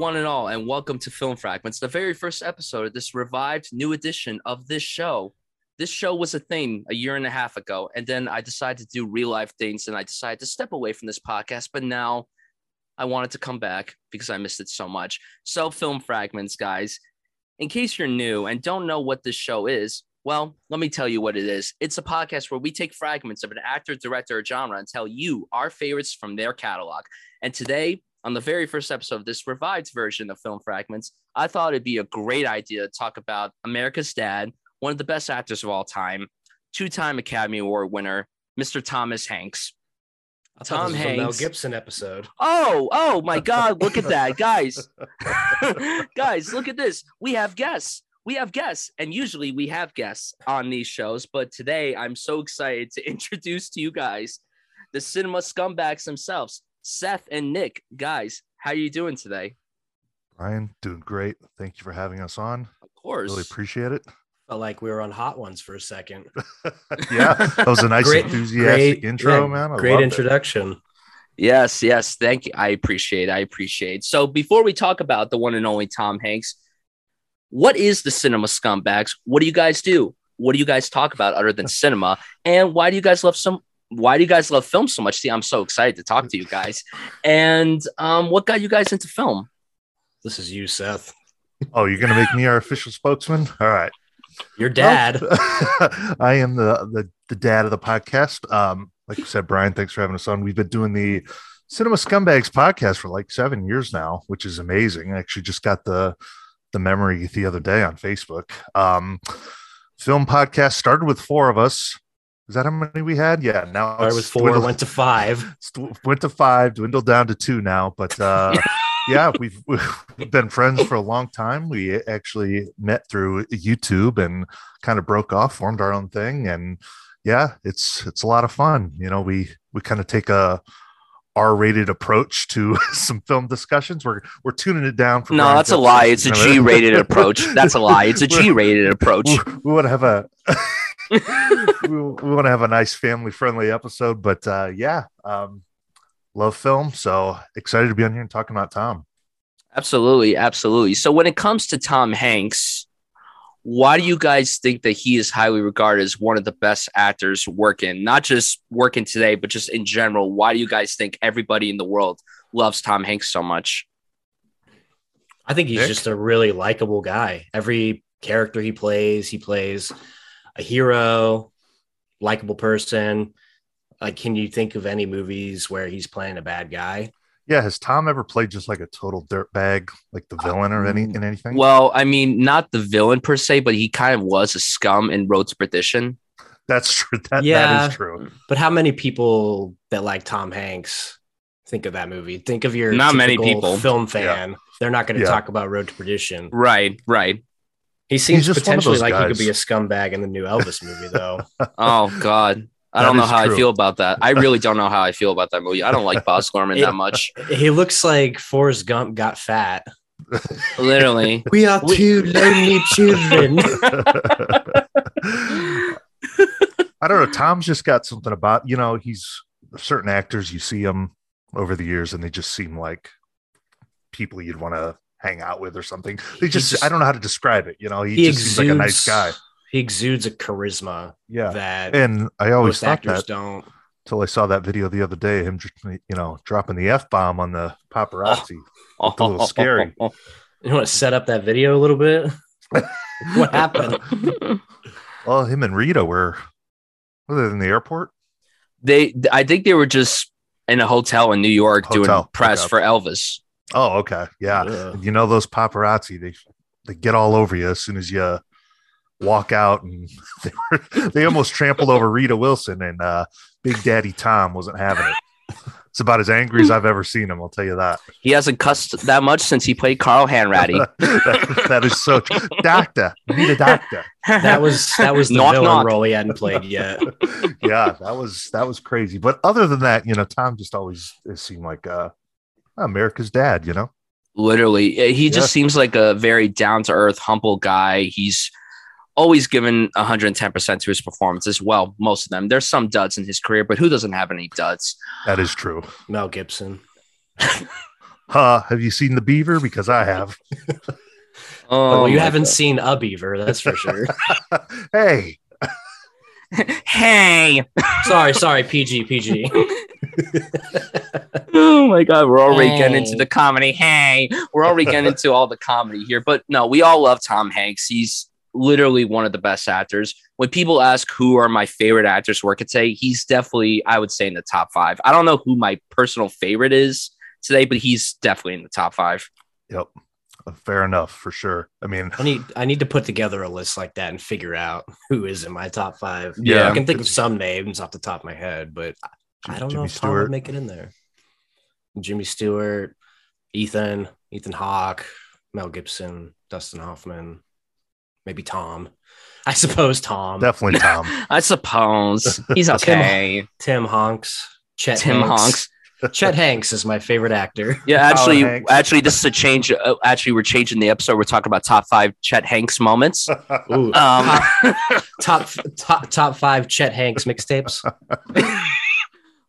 one and all, and welcome to Film Fragments, the very first episode of this revived new edition of this show. This show was a thing a year and a half ago, and then I decided to do real life things, and I decided to step away from this podcast. But now I wanted to come back because I missed it so much. So, Film Fragments, guys, in case you're new and don't know what this show is, well, let me tell you what it is. It's a podcast where we take fragments of an actor, director, or genre and tell you our favorites from their catalog. And today, on the very first episode of this revived version of Film Fragments, I thought it'd be a great idea to talk about America's Dad, one of the best actors of all time, two time Academy Award winner, Mr. Thomas Hanks. I Tom a Mel Hanks. Gibson episode. Oh, oh my God, look at that, guys. guys, look at this. We have guests. We have guests, and usually we have guests on these shows, but today I'm so excited to introduce to you guys the cinema scumbags themselves, Seth and Nick. Guys, how are you doing today? Brian, doing great. Thank you for having us on. Of course. Really appreciate it. Felt like we were on Hot Ones for a second. yeah, that was a nice Great- enthusiastic great intro, yeah, man. I Great loved it. introduction. Yes, yes. Thank you. I appreciate. I appreciate. So before we talk about the one and only Tom Hanks, what is the cinema scumbags? What do you guys do? What do you guys talk about other than cinema? And why do you guys love some? Why do you guys love film so much? See, I'm so excited to talk to you guys. And um, what got you guys into film? This is you, Seth. Oh, you're gonna make me our official spokesman? All right. Your dad. I am the, the the dad of the podcast. Um, like you said, Brian, thanks for having us on. We've been doing the Cinema Scumbags podcast for like seven years now, which is amazing. I actually just got the the memory the other day on Facebook. Um, film podcast started with four of us. Is that how many we had? Yeah. Now Started was four, dwindled- went to five. went to five, dwindled down to two now. But uh, yeah, we've we've been friends for a long time. We actually met through YouTube and kind of broke off, formed our own thing, and yeah, it's it's a lot of fun. You know, we we kind of take a R-rated approach to some film discussions. We're we're tuning it down. For No, that's a lie. It's a? G-rated approach. That's a lie. It's a G-rated approach. we, we want to have a we, we want to have a nice family friendly episode but uh yeah um love film so excited to be on here and talking about tom Absolutely, absolutely. So when it comes to Tom Hanks, why do you guys think that he is highly regarded as one of the best actors working? Not just working today, but just in general. Why do you guys think everybody in the world loves Tom Hanks so much? I think he's Nick? just a really likable guy. Every character he plays, he plays a hero, likable person. Like, can you think of any movies where he's playing a bad guy? yeah has tom ever played just like a total dirtbag like the villain or any uh, in anything Well, I mean, not the villain per se, but he kind of was a scum in Road to Perdition. that's true that, Yeah. that is true But how many people that like Tom Hanks think of that movie? Think of your Not many people. film fan. They're not going to Yeah. talk about Road to Perdition. Right, right. He seems just potentially those like he could be a scumbag in the new Elvis movie, though. Oh God. I That don't know is how I feel about that. I really don't know how I feel about that movie. I don't like Baz Luhrmann It- that much. he looks like Forrest Gump got fat. Literally. We are two lonely children. I don't know. Tom's just got something about you know. He's certain actors you see him over the years, and they just seem like people you'd want to hang out with or something. They He just, just- I don't know how to describe it. You know, he, he just seems like a nice guy. He exudes a charisma Yeah, that and I always most thought actors that don't. until I saw that video the other day. Him, you know, dropping the f bomb on the paparazzi. Looked a little scary. You want to set up that video a little bit? what happened? Well, him and Rita were, were they in the airport? They, I think they were just in a hotel in New York doing press okay. for Elvis. Oh, okay, yeah. Ugh. And you know those paparazzi they they get all over you as soon as you walk out and they, were, they almost trampled over Rita Wilson and uh Big Daddy Tom wasn't having it. It's about as angry as I've ever seen him, I'll tell you that. He hasn't cussed that much since he played Carl Hanratty. that, that is so true. Doctor, you need a doctor. That was that was the Knock, villain knock. role he hadn't played yet. Yeah, that was that was crazy. But other than that, you know, Tom just always it seemed like uh America's dad, you know? Literally, eh, he just Yeah. seems like a very down to earth, humble guy. He's always given 110% to his performances. Well, most of them. There's some duds in his career, but who doesn't have any duds? That is true. Mel Gibson. huh, have you seen the beaver? Because I have. Oh, well, you haven't God. seen a beaver, that's for sure. hey, hey. sorry, sorry, PG, PG. Oh my god, we're already getting into the comedy. Hey, we're already getting into all the comedy here. But no, we all love Tom Hanks. He's literally one of the best actors. When people ask who are my favorite actors, where I could say he's definitely, I would say in the top five. I don't know who my personal favorite is today, but he's definitely in the top five. yep, fair enough for sure. I mean, I need I need to put together a list like that and figure out who is in my top five. Yeah. I can think of some names off the top of my head, but I don't know Jimmy if Tom would make it in there. Jimmy Stewart, Ethan, Ethan Hawke, Mel Gibson, Dustin Hoffman, maybe Tom. I suppose Tom. definitely Tom. I suppose he's Tim- okay. Tim Honks, Chet Tim Hanks. Hanks. Chet Hanks is my favorite actor. Yeah, actually, Hanks. actually, this is a change. Uh, actually, we're changing the episode. We're talking about top five Chet Hanks moments. Ooh, Um, top top top five Chet Hanks mixtapes.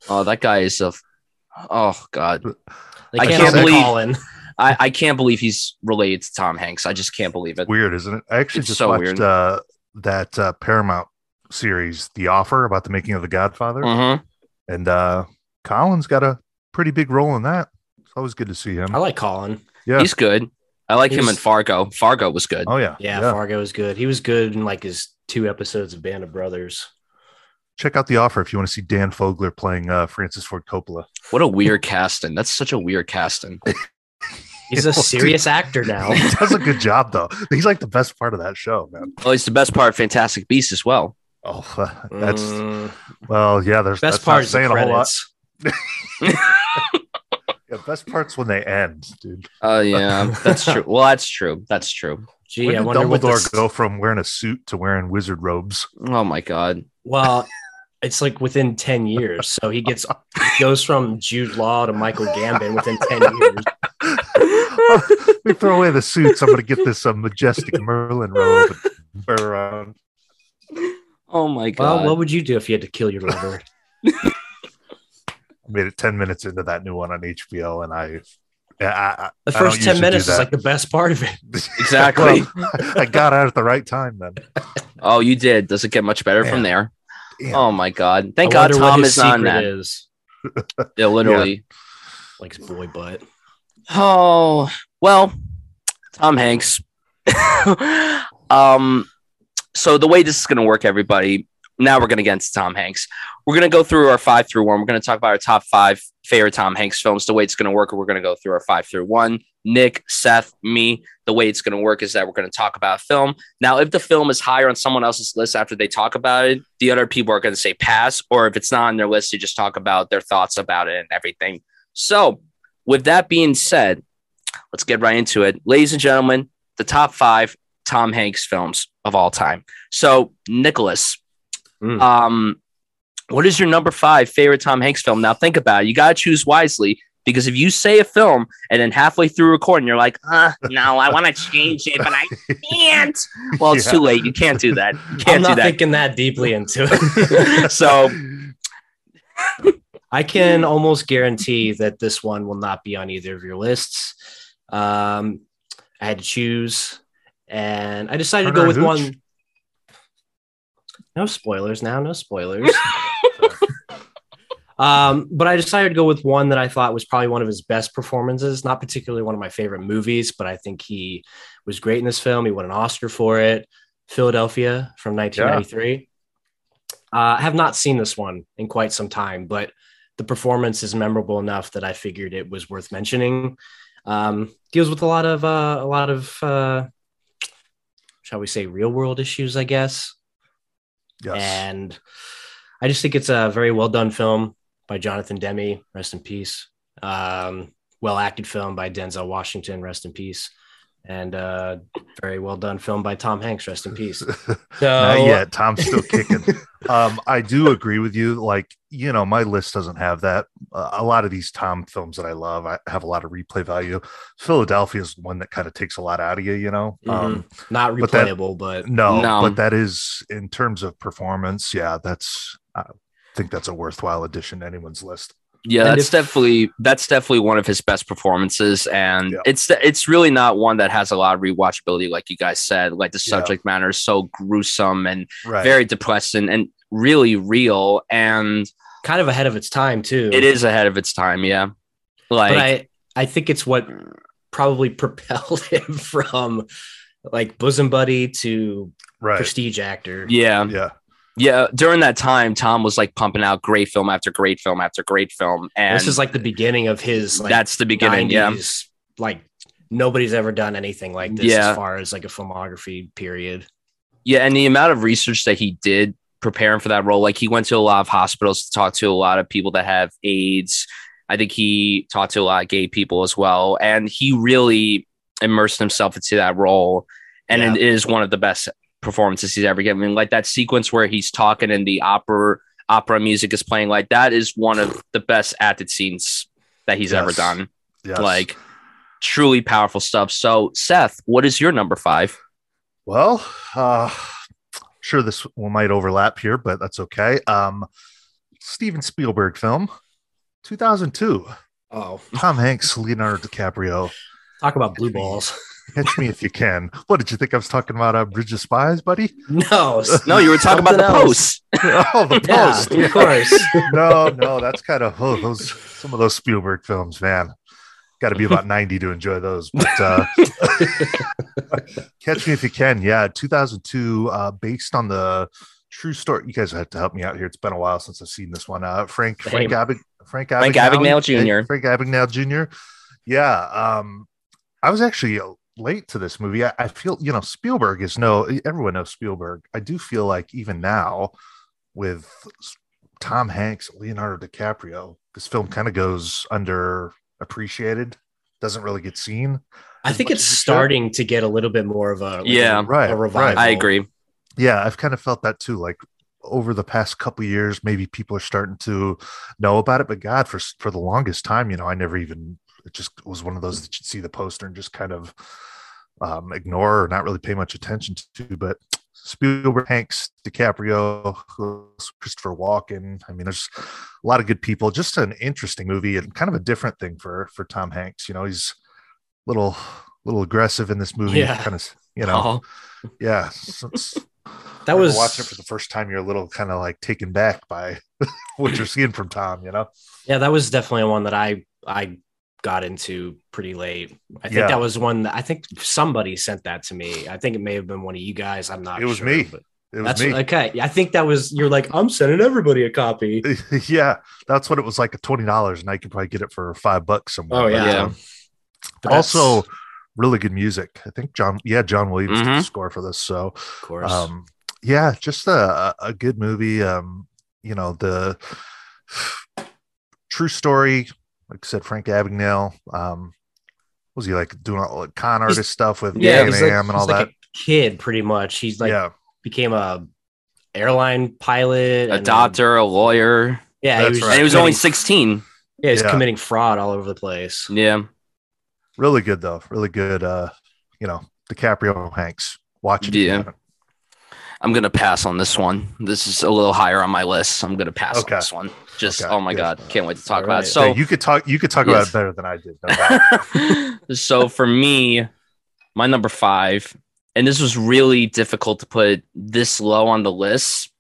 oh, that guy is a. Oh God, They I can't, can't believe- Colin. I, I can't believe he's related to Tom Hanks. I just can't believe it. Weird, isn't it? I actually It's just so watched weird. uh, that uh, Paramount series, The Offer, about the making of The Godfather, Mhm. and uh, Colin's got a pretty big role in that. It's always good to see him. I like Colin. Yeah. He's good. I like him He's- in Fargo. Fargo was good. Oh yeah. Yeah, Fargo was good. He was good in like his two episodes of Band of Brothers. Check out The Offer if you want to see Dan Fogler playing uh, Francis Ford Coppola. What a weird casting. That's such a weird casting. He's a well, serious actor now. He does a good job though. He's like the best part of that show, man. Oh, he's the best part of Fantastic Beasts as well. Oh, that's Mm, well, yeah. There's best that's part not is the saying a whole lot. Credits. Yeah, best parts when they end, dude. Oh yeah, that's true. Well, that's true. That's true. Gee, when I did wonder what Dumbledore this, go from wearing a suit to wearing wizard robes? Oh my god. Well, it's like within 10 years. So he gets he goes from Jude Law to Michael Gambon within 10 years. we throw away the suits. I'm going to get this uh, majestic Merlin robe and wear around. Oh my Well, god. what would you do if you had to kill your lover? I made it 10 minutes into that new one on HBO, and I, I, I, The I first 10 minutes is like the best part of it. Exactly. Well, I got out at the right time then. oh, you did. Does it get much better from there? Damn. Oh my god. Thank I God wonder what Tom his is on that. is. Yeah, literally. Like his boy butt. Oh well, Tom Hanks. um, so the way this is going to work, everybody. Now we're going to get into Tom Hanks. We're going to go through our five through one. We're going to talk about our top five favorite Tom Hanks films. The way it's going to work, we're going to go through our five through one. Nick, Seth, me. The way it's going to work is that we're going to talk about a film. Now, if the film is higher on someone else's list after they talk about it, the other people are going to say pass. Or if it's not on their list, they just talk about their thoughts about it and everything. So, with that being said, let's get right into it. Ladies and gentlemen, the top five Tom Hanks films of all time. So, Nicholas, Mm. um, what is your number five favorite Tom Hanks film? Now, think about it. You got to choose wisely because if you say a film and then halfway through recording, you're like, uh, no, I want to change it, but I can't. Well, it's Yeah. too late. You can't do that. You I'm can't do not that. thinking that deeply into it. so, I can almost guarantee that this one will not be on either of your lists. Um, I had to choose, and I decided to go with and one. No spoilers now, no spoilers. um, but I decided to go with one that I thought was probably one of his best performances. Not particularly one of my favorite movies, but I think he was great in this film. He won an Oscar for it. Philadelphia from 1993. Uh, I have not seen this one in quite some time, but the performance is memorable enough that I figured it was worth mentioning. Um, deals with a lot of uh, a lot of uh, shall we say real world issues, I guess. Yes. And I just think it's a very well done film by Jonathan Demme, rest in peace. Um, well acted film by Denzel Washington, rest in peace. And uh, very well done film by Tom Hanks, rest in peace. So, Not yet. Tom's still kicking. um, I do agree with you. Like, you know, my list doesn't have that. Uh, a lot of these Tom films that I love, I have a lot of replay value. Philadelphia is one that kind of takes a lot out of you, you know. Um, not but that- replayable, but, no, No. but that is in terms of performance. Yeah, that's. I think that's a worthwhile addition to anyone's list. Yeah, And that's if- definitely that's definitely one of his best performances, and Yeah. it's it's really not one that has a lot of rewatchability, like you guys said. Like the Yeah. subject matter is so gruesome and Right. very depressing and really real, and Kind of ahead of its time too. it is ahead of its time. Yeah, like but I I think it's what probably propelled him from like bosom buddy to right. prestige actor. yeah, Yeah. Yeah. Uh, during that time, Tom was like pumping out great film after great film after great film, and this is like the beginning of his like that's the beginning. Yeah, 90s, like nobody's ever done anything like this Yeah. as far as like a filmography period. Yeah, and the amount of research that he did preparing for that role, like he went to a lot of hospitals to talk to a lot of people that have AIDS. I think he talked to a lot of gay people as well, and he really immersed himself into that role. And Yeah. it is one of the best performances he's ever given. I mean, like that sequence where he's talking and the opera opera music is playing, like that is one of the best acted scenes that he's ever done. Yes. Like truly powerful stuff. So, Seth, what is your number five? Well, uh, sure this one might overlap here, but that's okay. Um, Steven Spielberg film, 2002. Oh, Tom Hanks, Leonardo DiCaprio. talk about blue balls. Catch me if you can. What did you think I was talking about? Uh, Bridge of Spies, buddy? No, No, you were talking about the else. post. oh, the yeah, post. of course. no, no, that's kind of oh, those some of those Spielberg films, man. Got to be about 90 to enjoy those. But uh, Catch Me If You Can, yeah, 2002, uh, based on the true story. You guys have to help me out here. It's been a while since I've seen this one. Uh, Frank Frank Same. Abig, Frank Frank Abagnale Abagnale Jr.. Frank Abagnale Jr. Yeah, um, I was actually late to this movie. I, I feel you know Spielberg is no everyone knows Spielberg. I do feel like even now with Tom Hanks, Leonardo DiCaprio, this film kind of goes under appreciated, doesn't really get seen. I think it's as should. starting to get a little bit more of a like, Yeah. a, Right, a right. I agree. Yeah, I've kind of felt that too. Like over the past couple years, maybe people are starting to know about it. But God, for for the longest time, you know, I never even. It just was one of those that you'd see the poster and just kind of um, ignore or not really pay much attention to. But Spielberg, Hanks, DiCaprio, Christopher Walken. I mean, there's a lot of good people. Just an interesting movie and kind of a different thing for for Tom Hanks. You know, he's a little little aggressive in this movie. Yeah. Kind of, you know, Oh, yeah. so That was watching it for the first time. You're a little kind of like taken back by what you're seeing from Tom. You know, yeah, that was definitely one that I I got into pretty late. I think Yeah. that was one that I think somebody sent that to me. I think it may have been one of you guys. I'm not. It was sure, me. it was That's me. okay. I think that was you're like I'm sending everybody a copy. yeah, that's what it was like. A twenty dollars, and I could probably get it for five bucks somewhere. Oh yeah. Yeah. um, But that's- also, really good music. I think John, yeah, John Williams did the Mhm. score for this. So, of course. um, yeah, just a, a- a good movie. Um, you know, the true story, like I said, Frank Abagnale. Um, was he like doing all like con He's- artist stuff with yeah, yeah, he's like, and all that? like a kid, pretty much. He's like yeah, became a airline pilot, a and then- doctor, a lawyer, Yeah, he was, right. and he was only 16. yeah, he's Yeah. committing fraud all over the place. Yeah. really good though. Really good. Uh, you know, DiCaprio, Hanks. Watch it. Yeah. I'm gonna pass on this one. This is a little higher on my list. I'm gonna pass Okay. on this one. Just Okay, oh my good. god, can't wait to talk All about right. it. So So you could talk. You could talk Yes. about it better than I did. No so for me, my number five, and this was really difficult to put this low on the list.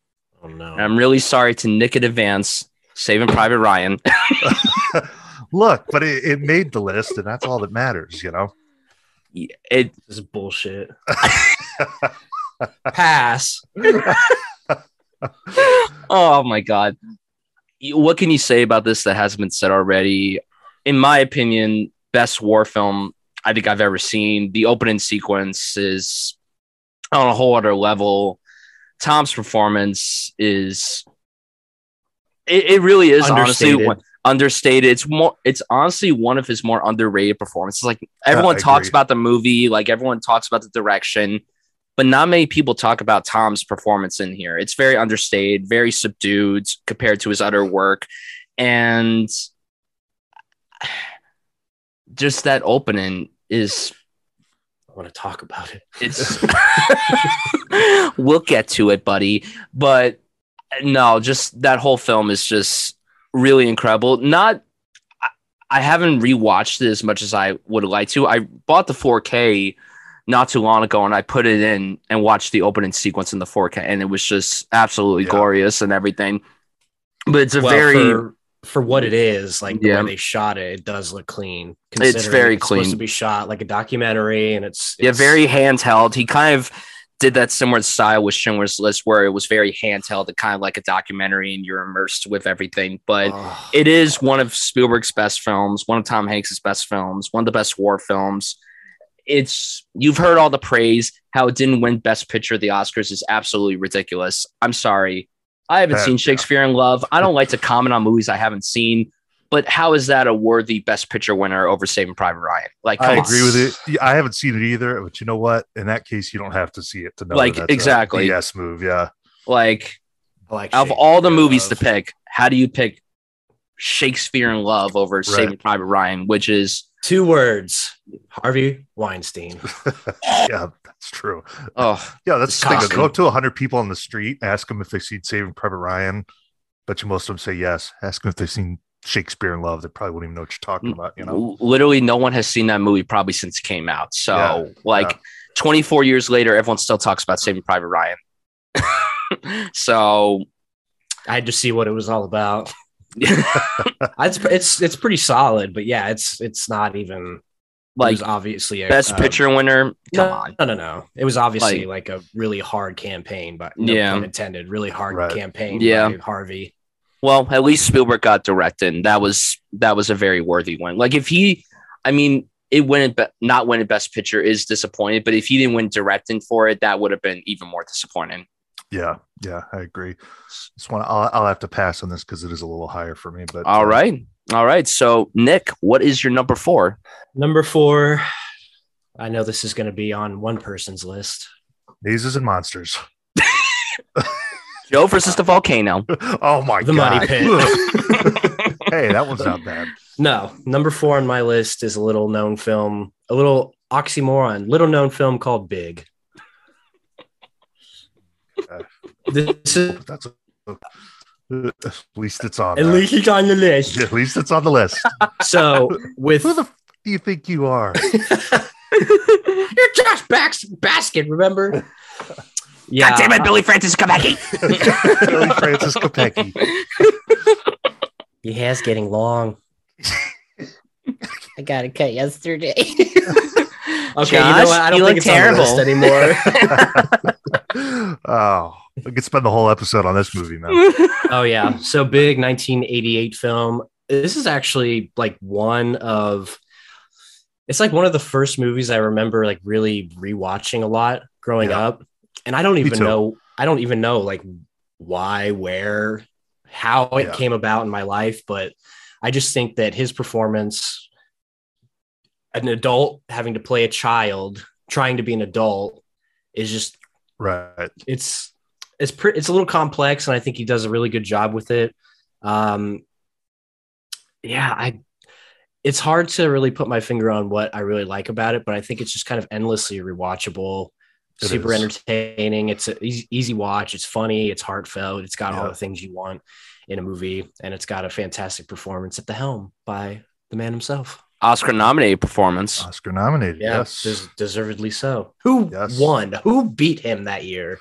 Oh no. And I'm really sorry to Nick in advance, Saving Private Ryan. Look, but it, it made the list, and that's all that matters. You know. It This is bullshit. Pass. oh my god You- what can you say about this that hasn't been said already? In my opinion best war film i think i've ever seen. The opening sequence is on a whole other level. Tom's performance is it, it really is honestly Understated. one, understated. It's more it's honestly one of his more underrated performances. Like everyone I talks about the movie like everyone talks about the direction but not many people talk about Tom's performance in here. It's very understated, very subdued compared to his other work. And just that opening is I want to talk about it. it's we'll get to it, buddy. But no, just that whole film is just really incredible. Not, I, haven't rewatched it as much as I would like to. I bought the 4K not too long ago and I put it in and watched the opening sequence in the 4K and it was just absolutely Yeah. glorious and everything. But it's a Well, very for, for what it is, like the way they shot it, it does look clean. It's very Supposed clean. to be shot like a documentary, and it's, yeah, it's very handheld. He kind of did that similar style with Schindler's List where it was very handheld and kind of like a documentary and you're immersed with everything. But oh, it is one of Spielberg's best films, one of Tom Hanks's best films, one of the best war films. It's you've heard all the praise. How it didn't win Best Picture at the Oscars is absolutely ridiculous. I'm sorry. I haven't Uh, seen yeah. Shakespeare in Love. I don't like to comment on movies I haven't seen, but how is that a worthy Best Picture winner over Saving Private Ryan? Like, I on. agree with it. I haven't seen it either, but you know what? In that case, you don't have to see it to know. Like, that that's exactly. Yes, move. Yeah. Like, I like of all the Shakespeare movies to pick, how do you pick Shakespeare in Love over Saving Private Ryan, which is two words: Harvey Weinstein. yeah, that's true. oh Yeah, that's the thing. Go up to hundred people on the street, ask them if they've seen Saving Private Ryan. Bet you most of them say yes. Ask them if they've seen Shakespeare in Love. They probably wouldn't even know what you're talking mm, about. You know. Literally no one has seen that movie probably since it came out. So Yeah, like yeah. 24 years later, everyone still talks about Saving Private Ryan. so I had to see what it was all about. It's it's it's pretty solid, but yeah, it's it's not even like it was obviously a best a- picture winner. Come No, on. no, no, no. It was obviously Like- like, a really hard campaign, but no Yeah. pun intended, really hard Right. campaign. Yeah. by Harvey. Well, at least Spielberg got directed. That was that was a very worthy one. Like if he, I mean, it winning be- not a best picture is disappointed, but if he didn't win directing for it, that would have been even more disappointing. Yeah, yeah, I agree. Just want I'll, I'll have to pass on this because it is a little higher for me. But All uh, right, all right. So Nick, what is your number four? Number four. I know this is going to be on one person's list. mazes and monsters. Joe versus the volcano. oh my The god! Money Pit. hey, that one's not bad. No, number four on my list is a little known film, a little oxymoron, little known film called Big. This is That's at least it's on. at there. least it's on the list. at least it's on the list. So with Who the f- do you think you are? you're Josh Bax- Baskin, remember? Yeah, God damn it, Billy Francis Kopecki. Billy Francis Kopecki. Your hair's getting long. I got a cut yesterday. Okay, you know what? I don't you think look it's on the list anymore. oh, we could spend the whole episode on this movie, man. oh yeah, so big 1988 film. This is actually like one of it's like one of the first movies I remember like really rewatching a lot growing Yeah. up. And I don't even know I don't even know like why, where, how it Yeah. came about in my life, but I just think that his performance an adult having to play a child, trying to be an adult is just Right. it's it's pretty it's a little complex and i think he does a really good job with it. Um yeah i it's hard to really put my finger on what i really like about it but i think it's just kind of endlessly rewatchable It super is. entertaining. It's an easy, easy watch. It's funny. It's heartfelt. It's got all the things you want in a movie and it's got a fantastic performance at the helm by the man himself Oscar nominated performance. Oscar nominated. yeah yes. des- deservedly so who Yes. won who beat him that year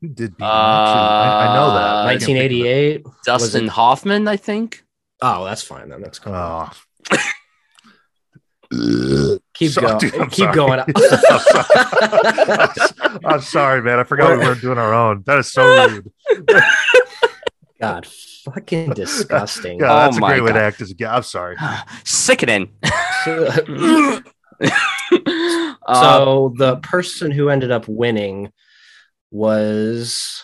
Who did beat him? Actually, I, I know that. Uh, I can't think of it. 1988 Dustin Hoffman, I think. Oh, that's fine then. That's cool. Oh. keep So- going. dude, I'm keep sorry. going. I'm sorry, man. I forgot we weren't doing our own. That is so rude. God, fucking disgusting. Yeah, Oh that's a my great way to act as a guy. I'm sorry. Sickening. so Uh, the person who ended up winning was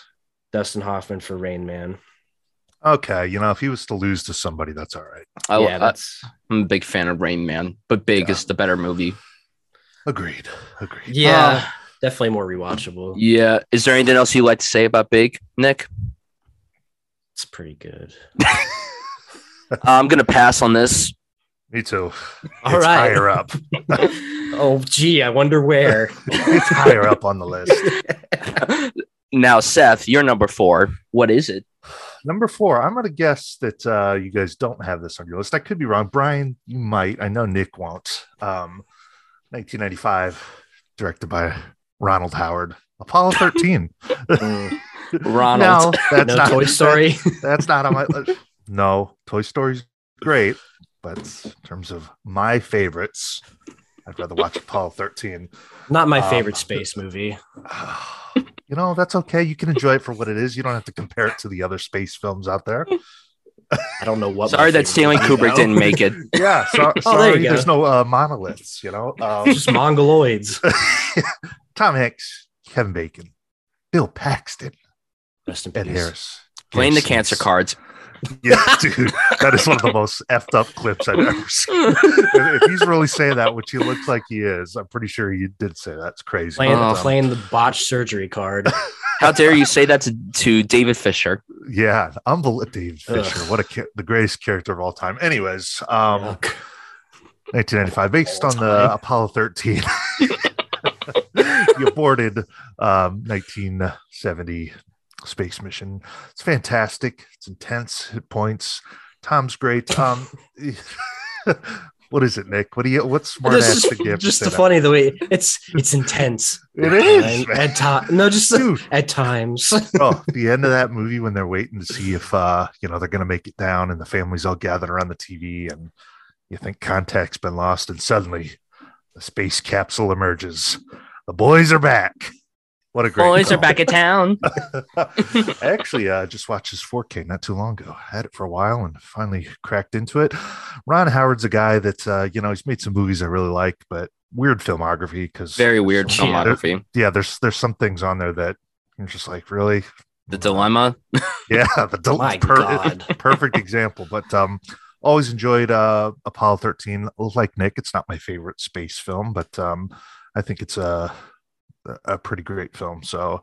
Dustin Hoffman for Rain Man. Okay, you know, if he was to lose to somebody, that's all right. I, yeah, that's... I'm a big fan of Rain Man, but Big Yeah. is the better movie. Agreed. Agreed. yeah, Uh, definitely more rewatchable. yeah. Is there anything else you'd like to say about Big, Nick? It's pretty good. I'm gonna pass on this. Me too. All it's right. higher up. Oh, gee, I wonder where. it's higher up on the list. now, Seth, you're number four. What is it? Number four, I'm going to guess that uh, you guys don't have this on your list. I could be wrong. Brian, you might. I know Nick won't. Um, 1995, directed by Ronald Howard. Apollo 13. Ronald. No, that's no not Toy Story. that's not on my list. No, Toy Story's great, but in terms of my favorites, I'd rather watch Apollo 13. Not my Um, favorite space movie. You know, that's okay. You can enjoy it for what it is. You don't have to compare it to the other space films out there. I don't know what. Sorry that favorite Stanley Kubrick didn't make it. Yeah, so, Oh, sorry, go. there's no uh, monoliths, you know. Um, Just mongoloids. Tom Hanks, Kevin Bacon, Bill Paxton, Rest in Ed peace. Harris. Playing the cancer Sinise. cards. Yeah, dude, that is one of the most effed up clips I've ever seen. if he's really saying that, which he looks like he is, I'm pretty sure he did say that's crazy. Playing, But, um, playing the botched surgery card. How dare you say that to, to David Fisher? yeah, unbelievable. Dave Ugh. Fisher, what a the greatest character of all time. Anyways, um, Yuck. 1995, based on the. Apollo 13. the aborted um, 1970 space mission. It's fantastic. It's intense. Hit points. Tom's great. Tom, what is it, Nick? What do you? What's smart ass is thing do to just the funny the way it's it's intense. It is, And at times. No, just Dude. at times. oh, the end of that movie when they're waiting to see if uh, you know they're gonna make it down, and the families all gathered around the TV, and you think contact's been lost, and suddenly the space capsule emerges. The boys are back. What a great Boys are back in town. I actually uh, just watched his 4K not too long ago. Had it for a while and finally cracked into it. Ron Howard's a guy that uh, you know he's made some movies I really like, but weird filmography because Very weird Yeah. filmography. yeah, there's there's some things on there that you're just like really The dilemma. Yeah, the del- My per- perfect example. But um, always enjoyed uh Apollo 13. Like Nick, it's not my favorite space film, but um, I think it's a a pretty great film. So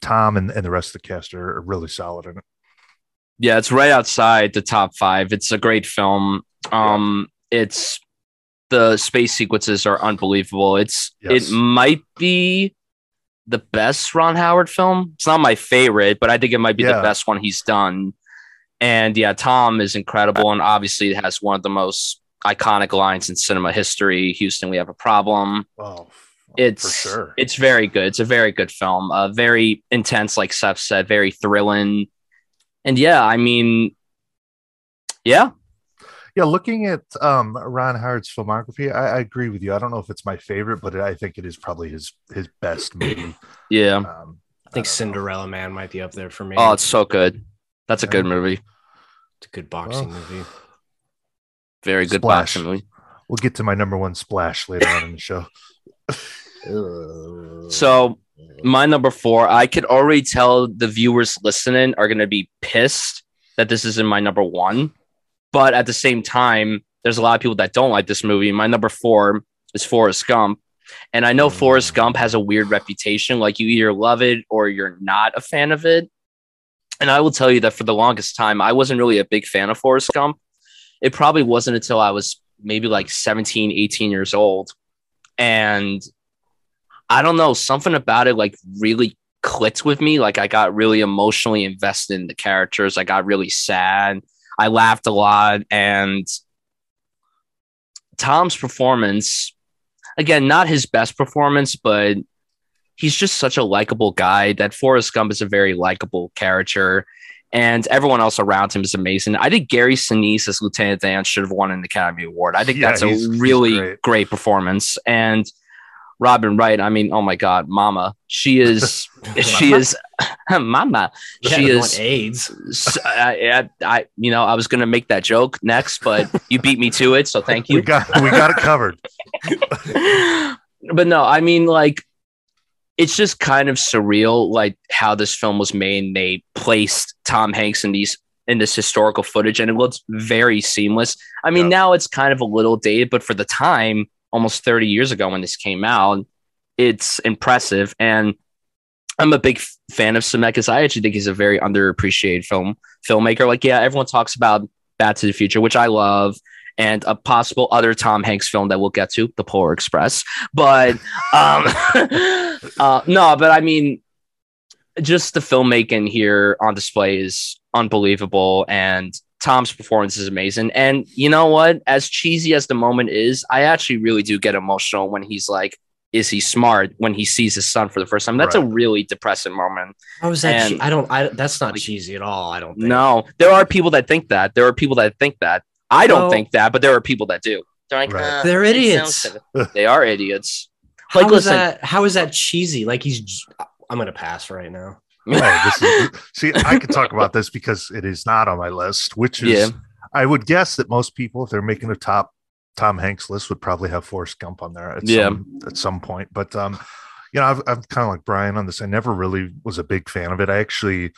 Tom and, and the rest of the cast are, are really solid in it. Yeah, it's right outside the top five. It's a great film. Um, it's the space sequences are unbelievable. It's Yes. it might be the best Ron Howard film. It's not my favorite, but I think it might be Yeah. the best one he's done. And yeah, Tom is incredible, and obviously it has one of the most iconic lines in cinema history. Houston, we have a problem. Oh, It's for sure. it's very good. It's a very good film. Uh, very intense, like Seth said, very thrilling. And yeah, I mean, yeah, yeah, looking at um Ron Howard's filmography, I, I agree with you. I don't know if it's my favorite, but I think it is probably his his best movie. yeah. Um, I think don't know. Cinderella Man might be up there for me. Oh, it's so good. That's a good movie. It's a good boxing Well, movie. Very good Splash. boxing movie. We'll get to my number one splash later on in the show. So my number four, I could already tell the viewers listening are going to be pissed that this is in my number one. But at the same time, there's a lot of people that don't like this movie. My number four is Forrest Gump. And I know Forrest mm. Gump has a weird reputation. Like you either love it or you're not a fan of it. And I will tell you that for the longest time, I wasn't really a big fan of Forrest Gump. It probably wasn't until I was maybe like 17, 18 years old. And I don't know, something about it like really clicked with me. Like I got really emotionally invested in the characters. I got really sad. I laughed a lot. And Tom's performance, again, not his best performance, but he's just such a likable guy. That Forrest Gump is a very likable character. And everyone else around him is amazing. I think Gary Sinise as Lieutenant Dan should have won an Academy Award. I think Yeah, that's a really great. great performance. And Robin Wright, I mean, oh my God, Mama, she is, she is, Mama, Yeah, she they is. want AIDS. I, you know, I was gonna make that joke next, but you beat me to it, so thank you. We you. got we got it covered. but no, I mean, like, it's just kind of surreal, like how this film was made. And they placed Tom Hanks in these in this historical footage, and it looks very seamless. I mean, Yeah. now it's kind of a little dated, but for the time, almost thirty years ago when this came out, it's impressive. And I'm a big f- fan of Zemeckis. I actually think he's a very underappreciated film filmmaker. Like, yeah, everyone talks about Back to the Future, which I love, and a possible other Tom Hanks film that we'll get to, The Polar Express. But um, uh, no, but I mean, just the filmmaking here on display is unbelievable, and Tom's performance is amazing. And you know what? As cheesy as the moment is, I actually really do get emotional when he's like, "Is he smart?" When he sees his son for the first time. That's a really depressing moment. How is that? And- che- I don't. I that's not cheesy at all. I don't think. No, there are people that think that. There are people that think that. I don't Well- think that, but there are people that do. They're like, Right. "Uh, They're idiots." they are idiots. How Like, is listen- that? How is that cheesy? Like he's. I'm gonna pass right now. Oh, this is, see, I could talk about this because it is not on my list, which is Yeah. I would guess that most people, if they're making a top Tom Hanks list, would probably have Forrest Gump on there at Yeah. some at some point. But um, you know, I've, I'm kind of like Brian on this. I never really was a big fan of it. I actually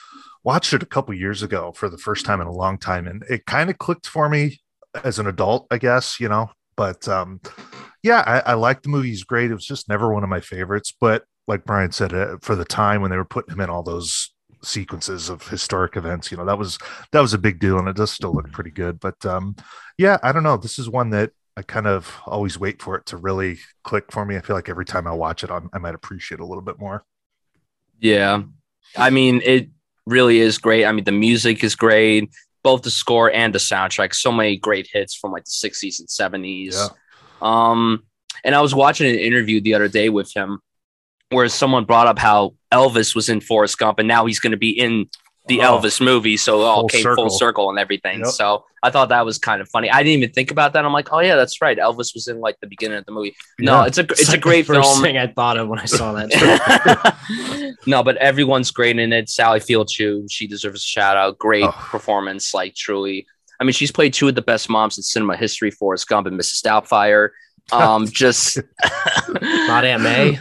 watched it a couple years ago for the first time in a long time, and it kind of clicked for me as an adult, I guess. You know, but um, yeah, I, I liked the movie. He's great. It was just never one of my favorites, but like Brian said, uh, for the time when they were putting him in all those sequences of historic events, you know, that was that was a big deal, and it does still look pretty good. But um, yeah, I don't know. This is one that I kind of always wait for it to really click for me. I feel like every time I watch it, I'm, I might appreciate it a little bit more. Yeah. I mean, it really is great. I mean, the music is great, both the score and the soundtrack. So many great hits from like the 60s and 70s. Yeah. Um, and I was watching an interview the other day with him where someone brought up how Elvis was in Forrest Gump and now he's going to be in the Oh, Elvis movie. So it all came circle. full circle and everything. Yep. So I thought that was kind of funny. I didn't even think about that. I'm like, oh, yeah, that's right. Elvis was in like the beginning of the movie. No, Yeah. it's a, it's a like the great first film. thing I thought of when I saw that. no, but everyone's great in it. Sally Field too. She deserves a shout out. Great Oh. performance, like truly. I mean, she's played two of the best moms in cinema history: Forrest Gump and Mrs. Doubtfire. Um, just Not Aunt May.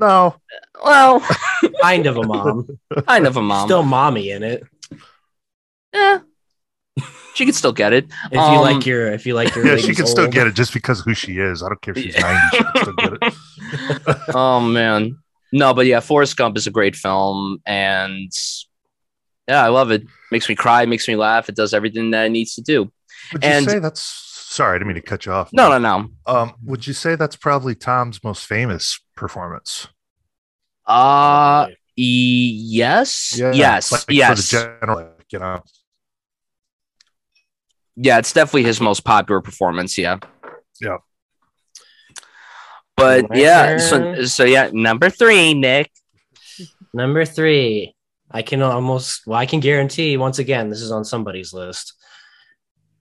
no, well, Kind of a mom. kind of a mom. Still mommy in it. Eh, she could still get it. If you Um, like your, if you like your, yeah, she ladies can still get it just because of who she is. I don't care if she's 90, she can still get it. oh man, no, but yeah, Forrest Gump is a great film, and yeah, I love it. Makes me cry, makes me laugh. It does everything that it needs to do. Would you And- say that's sorry? I didn't mean to cut you off. No, no, no. Um, would you say that's probably Tom's most famous performance? Uh e- yes, yes, like, yes. For the general, you know, Yeah, it's definitely his most popular performance. Yeah. Yeah. But My yeah, so, so yeah, number three, Nick. Number three. I can almost, well, I can guarantee once again, this is on somebody's list.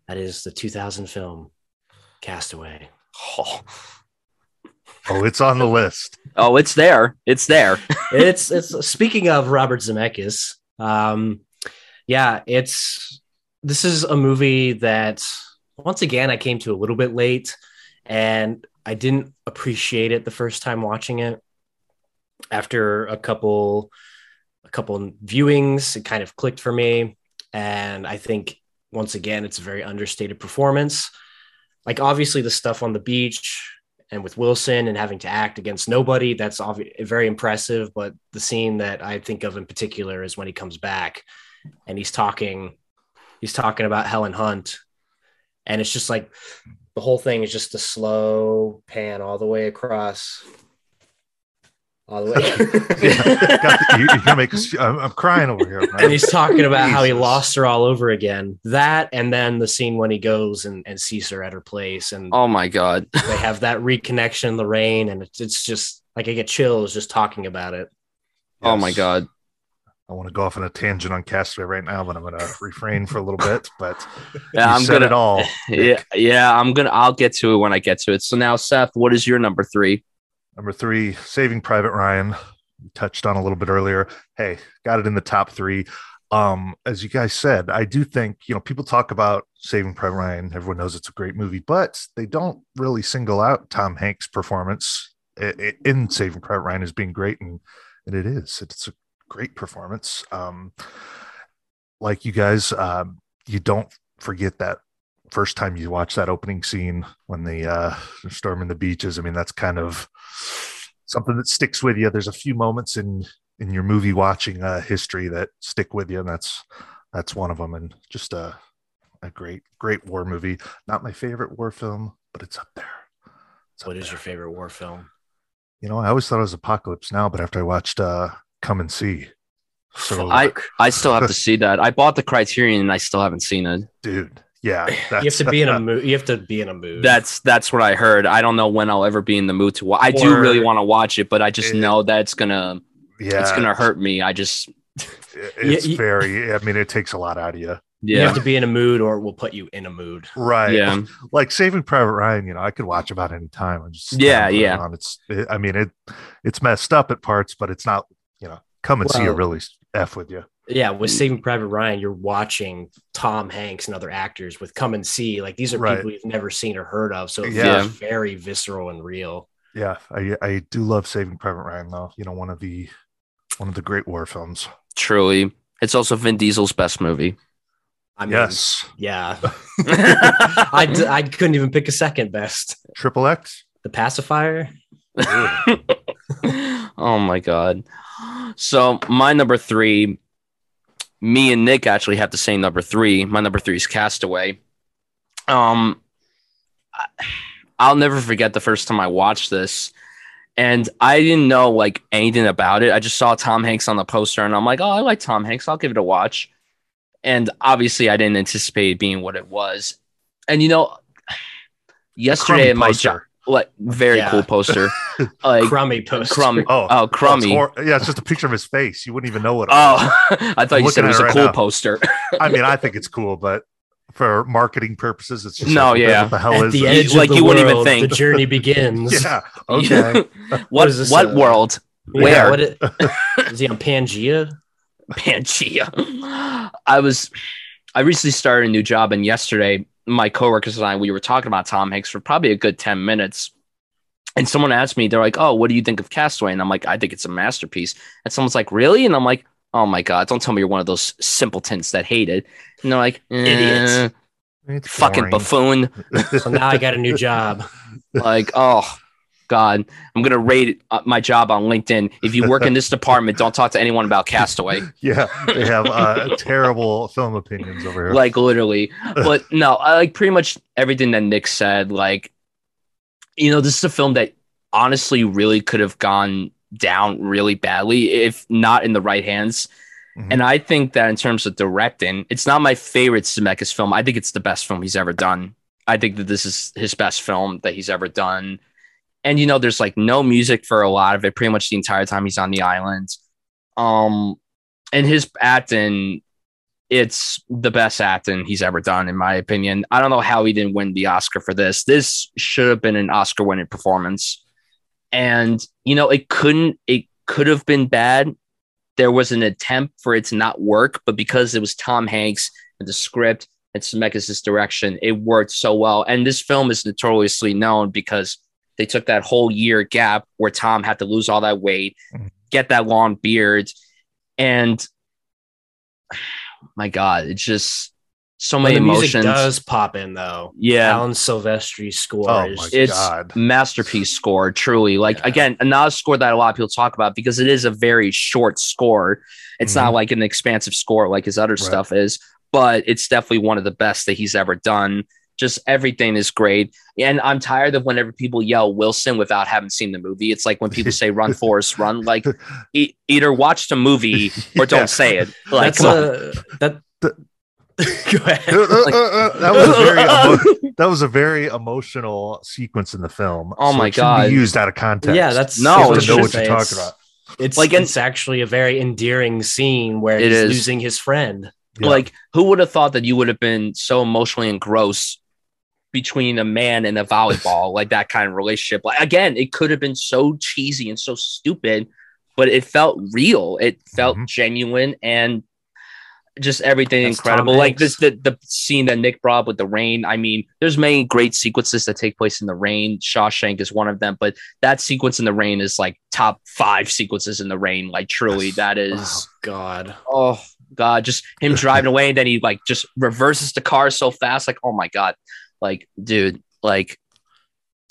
That is the 2000 film Castaway. Oh, oh, it's on the list. oh, it's there. It's there. it's it's speaking of Robert Zemeckis. Um, yeah, it's this is a movie that once again I came to a little bit late, and I didn't appreciate it the first time watching it. After a couple a couple viewings, it kind of clicked for me, and I think once again it's a very understated performance. Like obviously the stuff on the beach and with Wilson and having to act against nobody, that's obvi- very impressive. But the scene that I think of in particular is when he comes back and he's talking, he's talking about Helen Hunt, and it's just like the whole thing is just a slow pan all the way across, all the way. Got the- you, you gotta make us. I'm, I'm crying over here. man. and he's talking about how he lost her all over again. That and then the scene when he goes and, and sees her at her place and Oh my god. they have that reconnection in the rain and it's, it's just like I get chills just talking about it. Oh my god. I want to go off on a tangent on Castaway right now, but I'm going to refrain for a little bit. But Yeah, you I'm said gonna. it all. Yeah, yeah, I'm gonna. I'll get to it when I get to it. So now, Seth, what is your number three? Number three, Saving Private Ryan. Touched on a little bit earlier. Hey, got it in the top three. Um, as you guys said, I do think you know people talk about Saving Private Ryan. Everyone knows it's a great movie, but they don't really single out Tom Hanks' performance in Saving Private Ryan as being great, and and it is. It's a great performance. Um, like you guys, um, you don't forget that first time you watch that opening scene when the uh they're storming the beaches i mean that's kind of something that sticks with you there's a few moments in in your movie watching uh history that stick with you and that's that's one of them and just a a great great war movie not my favorite war film but it's up there It's up What is there. your favorite war film? you know i always thought it was apocalypse now but after i watched uh come and see So, I I still have to see that. I bought the Criterion and I still haven't seen it. dude, yeah, you have to be in a mood. You have to be in a mood. That's that's what I heard. I don't know when I'll ever be in the mood to watch. I do really want to watch it, but I just It- know that it's gonna yeah, it's gonna hurt me. I just It's you- very. I mean, it takes a lot out of you. yeah. you yeah have to be in a mood, or it will put you in a mood. Right. yeah Like Saving Private Ryan, you know, I could watch about any time. and just Yeah, yeah. on. It's. It, I mean, it. It's messed up at parts, but it's not. You know, come and see it Well- really f with you. Yeah, with mm. Saving Private Ryan, you're watching Tom Hanks and other actors with come and see. Like these are Right. people you've never seen or heard of, so it Yeah. feels very visceral and real. Yeah, I I do love Saving Private Ryan though. You know, one of the one of the great war films. truly. It's also Vin Diesel's best movie. I mean, yes, yeah. I, d- I couldn't even pick a second best. Triple X. The pacifier. oh my god. So my number three, me and Nick actually have the same number three. My number three is Castaway. Um, I'll never forget the first time I watched this, and I didn't know like anything about it. I just saw Tom Hanks on the poster, and I'm like, oh, I like Tom Hanks. I'll give it a watch. And obviously, I didn't anticipate it being what it was. And you know, yesterday in my job, like very Yeah. cool poster, like crummy poster. crummy. Oh, Oh, it's crummy. hor- yeah, it's just a picture of his face. You wouldn't even know what. It was. Oh, I thought you said it at was it a right cool now. poster. I mean, I think it's cool, but for marketing purposes, it's just No, like, yeah. What the hell At is the edge Like of the you wouldn't even think. the journey begins. Yeah. Okay. what What is this, what uh, world? Yeah, Where? what it- is he on Pangea? Pangea. I was I recently started a new job and yesterday my coworkers and I we were talking about Tom Hanks for probably a good 10 minutes. And someone asked me, they're like, Oh, what do you think of Castaway? And I'm like, I think it's a masterpiece. And someone's like, Really? And I'm like, Oh my God, don't tell me you're one of those simpletons that hate it. And they're like, Idiots. "Eh, It's fucking boring. buffoon. So now I got a new job. like oh god i'm gonna rate uh, my job on linkedin. If you work in this department don't talk to anyone about castaway. Yeah, they have uh, terrible film opinions over here. like literally. But no i like pretty much everything that nick said like you know this is a film that honestly really could have gone down really badly if not in the right hands. Mhm. and i think that in terms of directing it's not my favorite zemeckis film. I think it's the best film he's ever done. I think that this is his best film that he's ever done and you know there's like no music for a lot of it pretty much the entire time he's on the island. Um and his acting it's the best acting he's ever done in my opinion. I don't know how he didn't win the oscar for this. This should have been an oscar winning performance. And you know it couldn't it could have been bad. There was an attempt for it to not work but because it was tom hanks and the script and Zemeckis' direction it worked so well. And this film is notoriously known because they took that whole year gap where tom had to lose all that weight Mhm. get that long beard and my god it's just so When many the music emotions does pop in though. yeah Alan Silvestri's score oh my it's god. masterpiece score truly like Yeah. again not a score that a lot of people talk about because it is a very short score it's not Mhm. like an expansive score like his other Right. stuff is but it's definitely one of the best that he's ever done just everything is great and i'm tired of whenever people yell wilson without having seen the movie it's like when people say run forrest run like e- either watch the movie or Yeah. don't say it like That's a that. Go ahead. Uh, uh, uh, that was a very emo- that was a very emotional sequence in the film. Oh my it shouldn't be God. used out of context. Yeah, that's No, you have to know what you're talking about. It's Like, and- it's actually a very endearing scene where he's is. losing his friend. Yeah. Like, who would have thought that you would have been so emotionally engrossed between a man and a volleyball, like that kind of relationship? Like, again, it could have been so cheesy and so stupid, but it felt real. It felt Mhm. genuine and just everything That's incredible. Like this, the the scene that Nick brought with the rain. I mean, there's many great sequences that take place in the rain. Shawshank is one of them, but that sequence in the rain is like top five sequences in the rain. Like, truly, that is Oh God. oh god just him driving away and then he like just reverses the car so fast like oh my god like dude like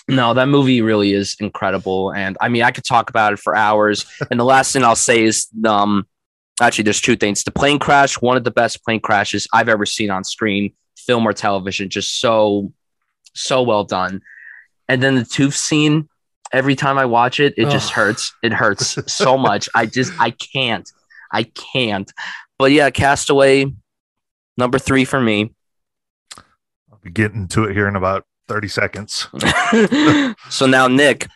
no that movie really is incredible. And i mean i could talk about it for hours. And the last thing i'll say is um actually there's two things. The plane crash one of the best plane crashes i've ever seen on screen film or television. Just so so well done. And then the tooth scene every time i watch it it just hurts. It hurts so much. I just i can't. I can't. But yeah, Castaway, number three for me. I'll be getting to it here in about 30 seconds. so now, Nick,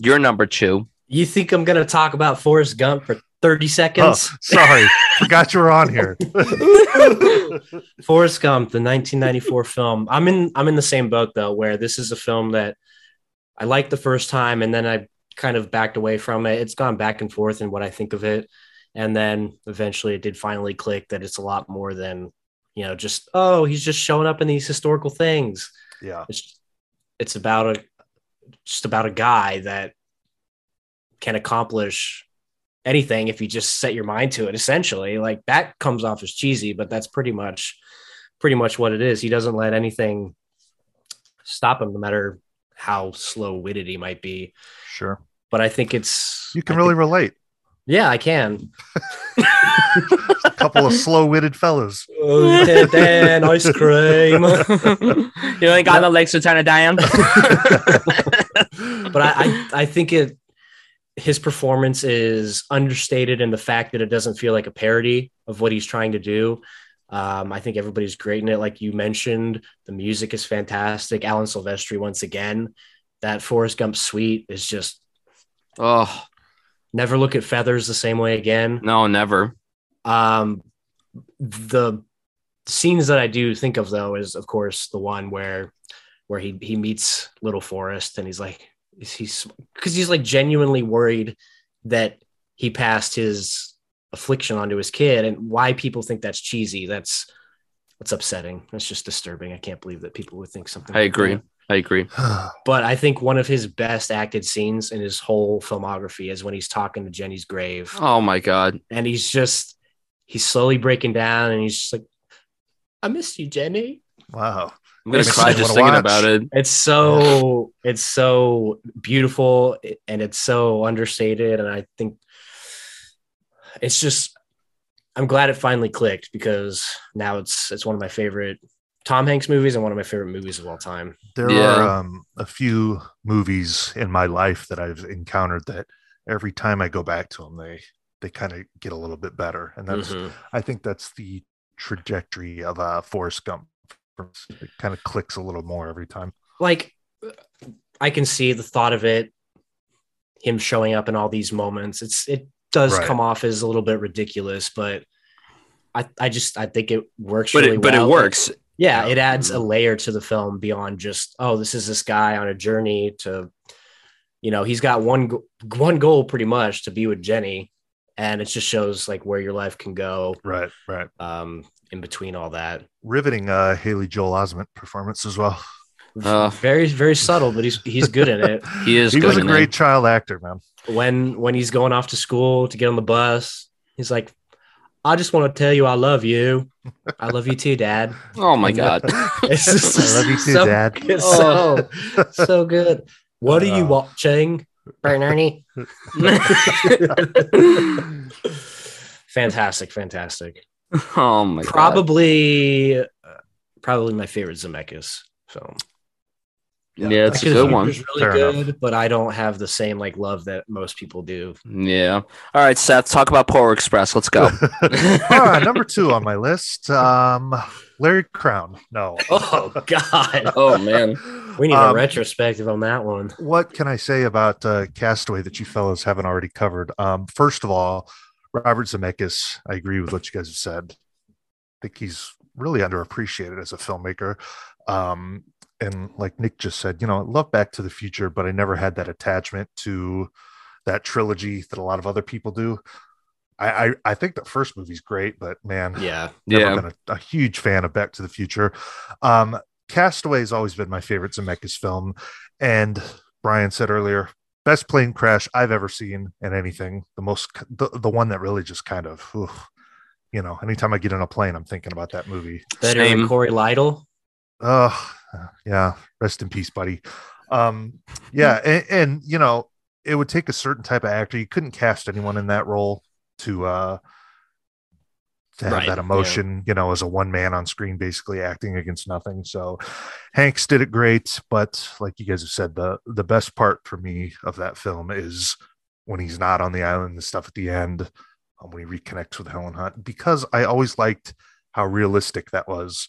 you're number two. You think I'm gonna talk about Forrest Gump for 30 Oh, seconds? sorry. Forgot you were on here. Forrest Gump, the 1994 film. I'm in I'm in the same boat though, where this is a film that I liked the first time and then I kind of backed away from it. It's gone back and forth in what I think of it. And then eventually it did finally click that it's a lot more than, you know, just oh, he's just showing up in these historical things. Yeah. It's it's about a just about a guy that can accomplish anything if you just set your mind to it essentially like that comes off as cheesy but that's pretty much pretty much what it is he doesn't let anything stop him no matter how slow-witted he might be Sure. but i think it's You can I really think- relate. Yeah i can A couple of slow witted fellas. oh, Dan, Dan, ice cream you ain't got no legs to turn it down. but I, I I think it his performance is understated in the fact that it doesn't feel like a parody of what he's trying to do. Um, I think everybody's great in it, like you mentioned. The music is fantastic. Alan Silvestri once again. That Forrest Gump suite is just oh never look at feathers the same way again. no, never. Um, the scenes that I do think of though is of course the one where where he he meets Little Forrest and he's like is he's because he's like genuinely worried that he passed his affliction onto his kid and why people think that's cheesy that's that's upsetting that's just disturbing i can't believe that people would think something I like agree. that. I agree. but i think one of his best acted scenes in his whole filmography is when he's talking to jenny's grave Oh my god. and he's just he's slowly breaking down and he's just like i miss you jenny wow. I'm gonna It's cry just thinking watch. about it. it's so it's so beautiful and it's so understated and i think it's just i'm glad it finally clicked because now it's it's one of my favorite tom hanks movies and one of my favorite movies of all time There Yeah. are um, a few movies in my life that I've encountered that every time I go back to them, they they kind of get a little bit better, and that's Mhm. I think that's the trajectory of uh, Forrest Gump. It kind of clicks a little more every time. like i can see the thought of it him showing up in all these moments it's it does Right. come off as a little bit ridiculous but i i just i think it works But really it but well. it works. Yeah, Yeah. it adds a layer to the film beyond just oh this is this guy on a journey to you know he's got one one goal pretty much to be with jenny and it just shows like where your life can go Right, right. um in between all that Riveting uh, Haley Joel Osment performance as well. Uh, very very subtle but he's he's good in it he is He good was a great it. child actor, man. when when he's going off to school to get on the bus he's like i just want to tell you i love you i love you too dad Oh my god. it's just I love you too, so, Dad. it's so so good what are you Uh. watching Bernardi? fantastic fantastic oh my god. probably uh, probably my favorite zemeckis film Yeah, it's a good he one. was really Fair good enough. but i don't have the same like love that most people do Yeah. All right, Seth. Talk about Polar Express. Let's go. All right, number two on my list, um, Larry Crowne. No. oh god oh man. we need a Um, retrospective on that one what can I say about uh, Castaway that you fellows haven't already covered? Um, first of all, Robert Zemeckis. I agree with what you guys have said. I think he's really underappreciated as a filmmaker. Um, and like Nick just said, you know, I love Back to the Future, but I never had that attachment to that trilogy that a lot of other people do. I I, I think the first movie's great, but man, yeah never Yeah. been a, a huge fan of Back to the Future. Um, Castaway has always been my favorite Zemeckis film, and Brian said earlier, best plane crash I've ever seen in anything. The most, the, the one that really just kind of, oof, you know, anytime I get on a plane, I'm thinking about that movie. better Same. than Cory Lidle Oh, yeah. Rest in peace, buddy. Um, yeah, and, and you know, it would take a certain type of actor. You couldn't cast anyone in that role to uh to have Right, that yeah. emotion, you know, as a one man on screen, basically acting against nothing. So Hanks did it great, but like you guys have said, the the best part for me of that film is when he's not on the island, the stuff at the end. um, when he reconnects with Helen Hunt because I always liked how realistic that was.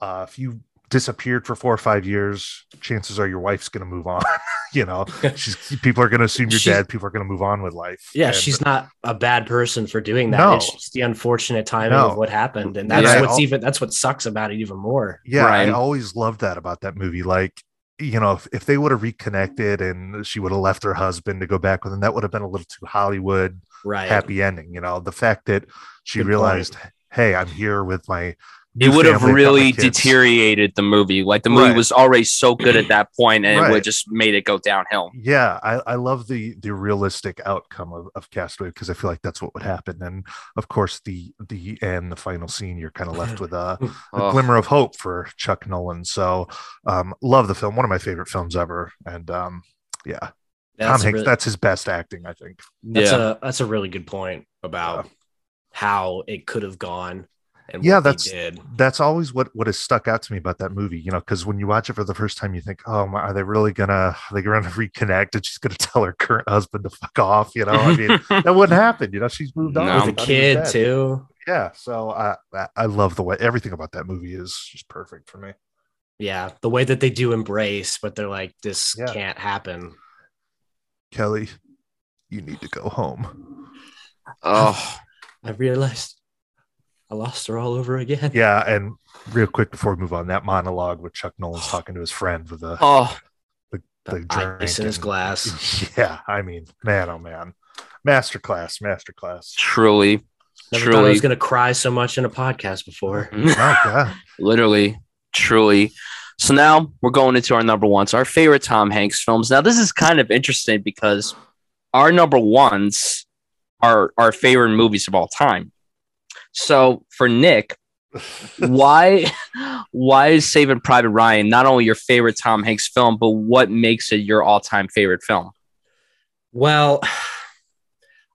Uh, if you disappeared for four or five years, chances are your wife's going to move on. you know, she's people are going to assume you're She's- dead. People are going to move on with life. Yeah, And- she's not a bad person for doing that. No. It's just the unfortunate timing No. of what happened, and Yeah. that's I what's al- even that's what sucks about it even more. yeah Right. i always loved that about that movie like you know if, if they would have reconnected and she would have left her husband to go back with him that would have been a little too hollywood Right. happy ending you know the fact that she Good point. realized hey i'm here with my It would have family, got my really deteriorated the movie. Like the movie Right. was already so good at that point, and it would just made it go downhill. yeah i, I love the the realistic outcome of, of castaway because i feel like that's what would happen. And of course the the end the final scene you're kind of left with a, a Oh, glimmer of hope for Chuck Noland. So um love the film one of my favorite films ever. And um yeah. Tom That's a hanks really- that's his best acting i think. That's Yeah. a that's a really good point about how it could have gone. and Yeah, what they that's- did. that's always what what has stuck out to me about that movie you know because when you watch it for the first time you think oh my, are they really gonna are they gonna reconnect and she's gonna tell her current husband to fuck off you know i mean that wouldn't happen you know she's moved on No. With I a thought he was kid too. yeah so I, I i love the way everything about that movie is just perfect for me Yeah, the way that they do embrace, but they're like, this Yeah. can't happen. kelly you need to go home oh, I realized I lost her all over again. yeah and real quick before we move on that monologue with Chuck Noland's talking to his friend with the, oh, the The ice in his glass. yeah i mean man oh man masterclass masterclass truly, Never thought I truly, was gonna cry so much in a podcast before. oh god literally, truly. So now we're going into our number ones, our favorite Tom Hanks films. Now this is kind of interesting because our number ones are our favorite movies of all time. So for Nick, why why is Saving Private Ryan not only your favorite Tom Hanks film, but what makes it your all-time favorite film? Well,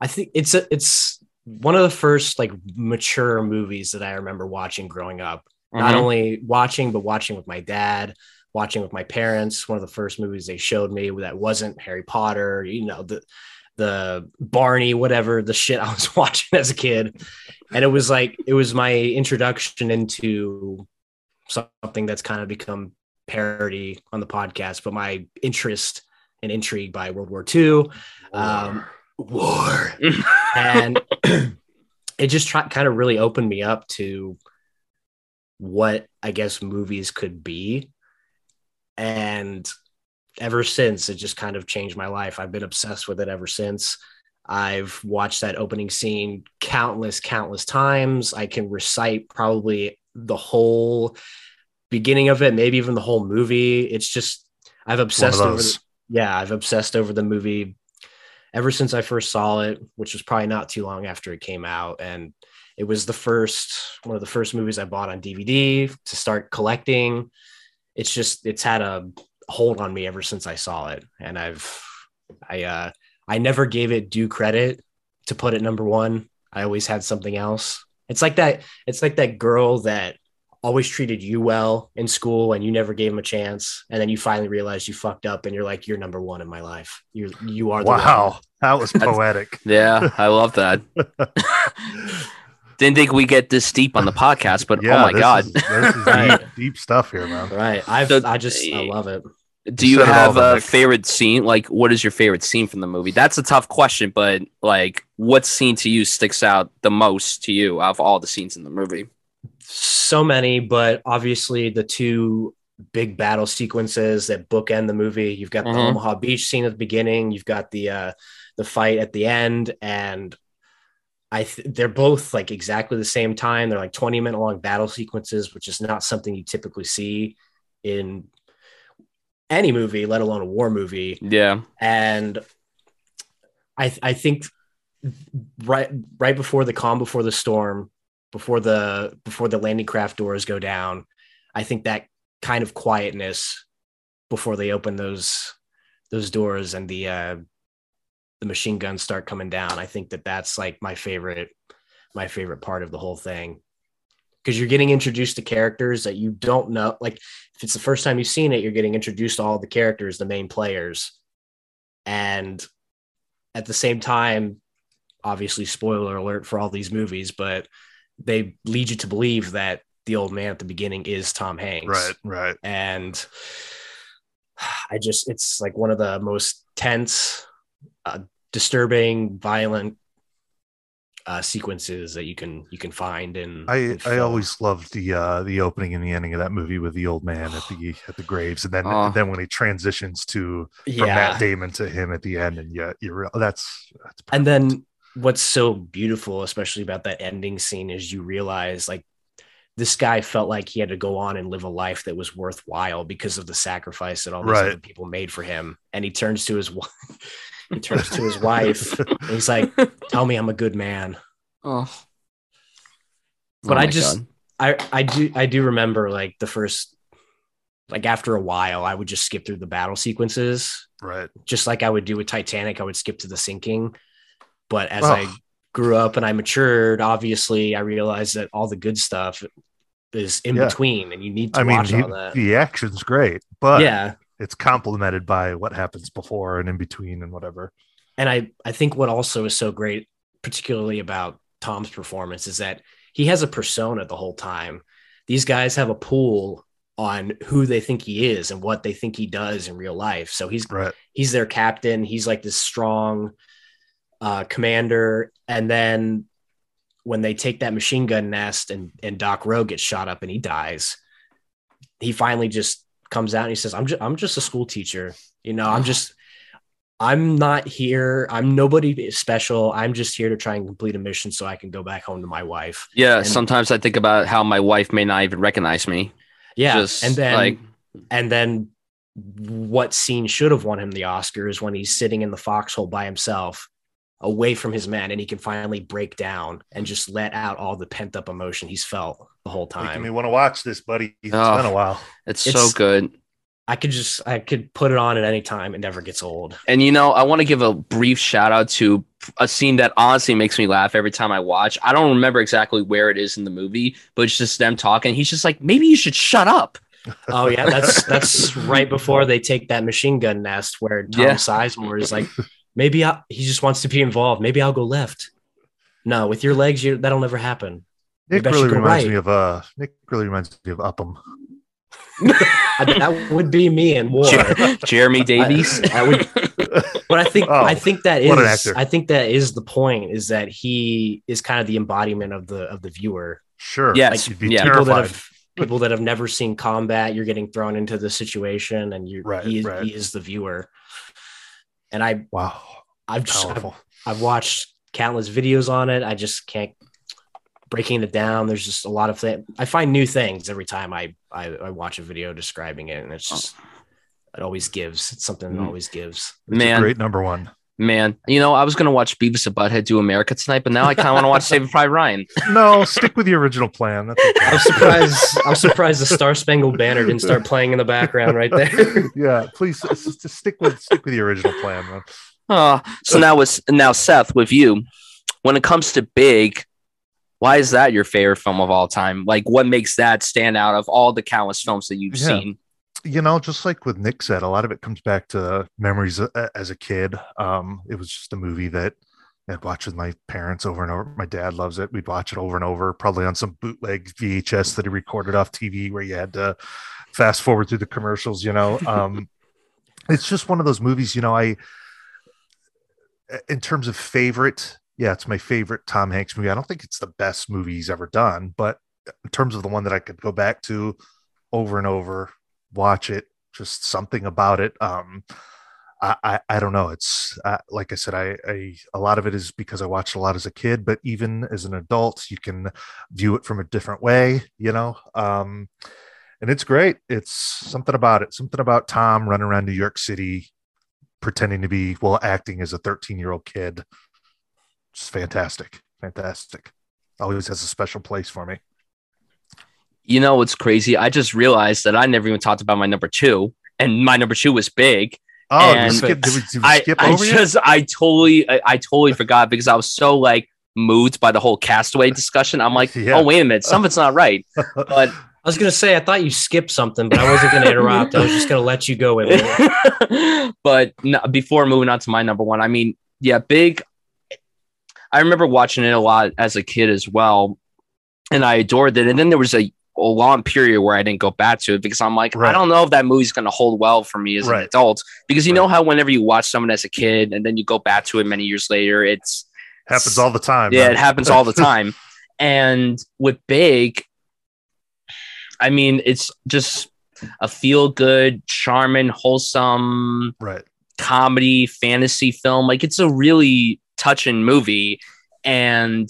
I think it's a, it's one of the first like mature movies that I remember watching growing up. Not Mhm. only watching, but watching with my dad, watching with my parents. One of the first movies they showed me that wasn't Harry Potter, you know, the the Barney, whatever the shit I was watching as a kid. And it was like it was my introduction into something that's kind of become parody on the podcast, but my interest and intrigue by World War II. Um, war and it just try, kind of really opened me up to what I guess movies could be. And ever since, it just kind of changed my life. I've been obsessed with it ever since. I've watched that opening scene countless, countless times. I can recite probably the whole beginning of it, maybe even the whole movie. It's just, I've obsessed over. The, yeah, I've obsessed over the movie ever since I first saw it, which was probably not too long after it came out. And it was the first one of the first movies I bought on DVD to start collecting. It's just it's had a hold on me ever since I saw it. And I've I uh I never gave it due credit to put it number one. I always had something else. It's like that, it's like that girl that always treated you well in school and you never gave him a chance. And then you finally realized you fucked up and you're like, you're number one in my life. You're you are the one. wow that was poetic Yeah, I love that. Didn't think we get this deep on the podcast, but oh my this god. is- this is deep, deep stuff here man Right. I've So- I just I love it. Do you said it all, have a Nick. favorite scene? Like, what is your favorite scene from the movie? That's a tough question, but like, what scene to you sticks out the most to you of all the scenes in the movie? So many, but obviously the two big battle sequences that bookend the movie. You've got the Mhm. Omaha Beach scene at the beginning, you've got the uh the fight at the end, and I th- they're both like exactly the same time. They're like 20 minute long battle sequences, which is not something you typically see in any movie, let alone a war movie. Yeah. and I I think right right before the calm before the storm before the before the landing craft doors go down I think that kind of quietness before they open those those doors and the uh the machine guns start coming down I think that that's like my favorite my favorite part of the whole thing because you're getting introduced to characters that you don't know like if it's the first time you've seen it you're getting introduced to all the characters the main players and at the same time obviously spoiler alert for all these movies, but they lead you to believe that the old man at the beginning is Tom Hanks. Right, right. And I just, it's like one of the most tense, uh, disturbing, violent uh, sequences that you can you can find and I in I always loved the uh the opening and the ending of that movie with the old man at the at the graves, and then Oh. then when he transitions to from Matt Damon to him at the end, and yeah, you're real. That's that's and then what's so beautiful especially about that ending scene is you realize like this guy felt like he had to go on and live a life that was worthwhile because of the sacrifice that all these Right. other people made for him and he turns to his wife he turns to his wife and he's like tell me i'm a good man Oh. But Oh I just- God. i i do i do remember like the first like after a while i would just skip through the battle sequences right. just like I would do with Titanic, I would skip to the sinking. But as Oh. I grew up and I matured, obviously I realized that all the good stuff is in Yeah. between and you need to I mean, watch all the, that. the action's great, but yeah. it's complemented by what happens before and in between and whatever. And I, I think what also is so great, particularly about Tom's performance, is that he has a persona the whole time. These guys have a pool on who they think he is and what they think he does in real life. So he's Right. he's their captain. He's like this strong uh, commander. And then when they take that machine gun nest and, and Doc Rowe gets shot up and he dies, he finally just comes out and he says, I'm just, I'm just a school teacher. You know, I'm just, I'm not here. I'm nobody special. I'm just here to try and complete a mission so I can go back home to my wife. Yeah, and- sometimes I think about how my wife may not even recognize me. Yeah. Just and then, like and then what scene should have won him the Oscar is when he's sitting in the foxhole by himself, away from his men, and he can finally break down and just let out all the pent up emotion he's felt the whole Making me time. want to watch this, buddy. It's Oh. been a while. it's, so good. I could just, I could put it on at any time. It never gets old. And you know, I want to give a brief shout out to a scene that honestly makes me laugh every time I watch. I don't remember exactly where it is in the movie, but it's just them talking. He's just like, maybe you should shut up. Oh yeah, that's that's right before they take that machine gun nest where Tom Yeah. Sizemore is like, maybe I, he just wants to be involved. Maybe I'll go left. No, with your legs, you that'll never happen. Nick bet really reminds right. me of uh Nick really reminds me of Upham. I- that would be me in war. Jer- Jeremy Davies. I would, but I think Oh, I think that what an is actor. I think that is the point is that he is kind of the embodiment of the of the viewer. Sure. Yes, You'd be yeah. People that have people that have never seen combat, you're getting thrown into the situation, and you Right, he, is- right. he is the viewer. And I Wow. I've just I've, I've watched countless videos on it. I just can't breaking it down. There's just a lot of things. I find new things every time I, I I watch a video describing it, and it's just it always gives. It's something that Mm. always gives. It's a Man, great number one. man. You know, I was gonna watch Beavis and Butthead do America tonight, but now I kind of want to watch Saving Private Ryan. No, stick with the original plan. That's okay. I'm surprised. I'm surprised the Star Spangled Banner didn't start playing in the background right there. yeah, please s- s- just stick with stick with the original plan, man. Uh, so now with now Seth with you, when it comes to Big, why is that your favorite film of all time? Like, what makes that stand out of all the countless films that you've Yeah. seen? You know, just like with Nick said, a lot of it comes back to memories as a kid. Um, it was just a movie that I'd watch with my parents over and over. My dad loves it. We'd watch it over and over, probably on some bootleg VHS that he recorded off TV where you had to fast forward through the commercials, you know. Um, it's just one of those movies, you know, I in terms of favorite, yeah, it's my favorite Tom Hanks movie. I don't think it's the best movie he's ever done, but in terms of the one that I could go back to over and over, watch it, just something about it. Um, I, I, I don't know. It's uh, like I said, I, I, a lot of it is because I watched a lot as a kid, but even as an adult, you can view it from a different way, you know? Um, and it's great. It's something about it, something about Tom running around New York City, pretending to be, well, acting as a 13 year old kid. Just fantastic. Fantastic. Always has a special place for me. You know what's crazy? I just realized that I never even talked about my number two, and my number two was Big. Oh, did And we skip, did we, did we I, skip I over you? just, I totally, I, I totally forgot because I was so like moved by the whole Castaway discussion. I'm like, Yeah. oh wait a minute, something's not right. But I was gonna say I thought you skipped something, but I wasn't gonna interrupt. I was just gonna let you go with it. but no, before moving on to my number one, I mean, yeah, big. I remember watching it a lot as a kid as well, and I adored it. And then there was a, a long period where I didn't go back to it because I'm like, I don't know if that movie's going to hold well for me as an adult. Because you Right. know how whenever you watch someone as a kid and then you go back to it many years later, it's Happens all the time. yeah, man. it happens all the time. and with Big, I mean, it's just a feel good, charming, wholesome right. comedy fantasy film. Like it's a really touching movie, and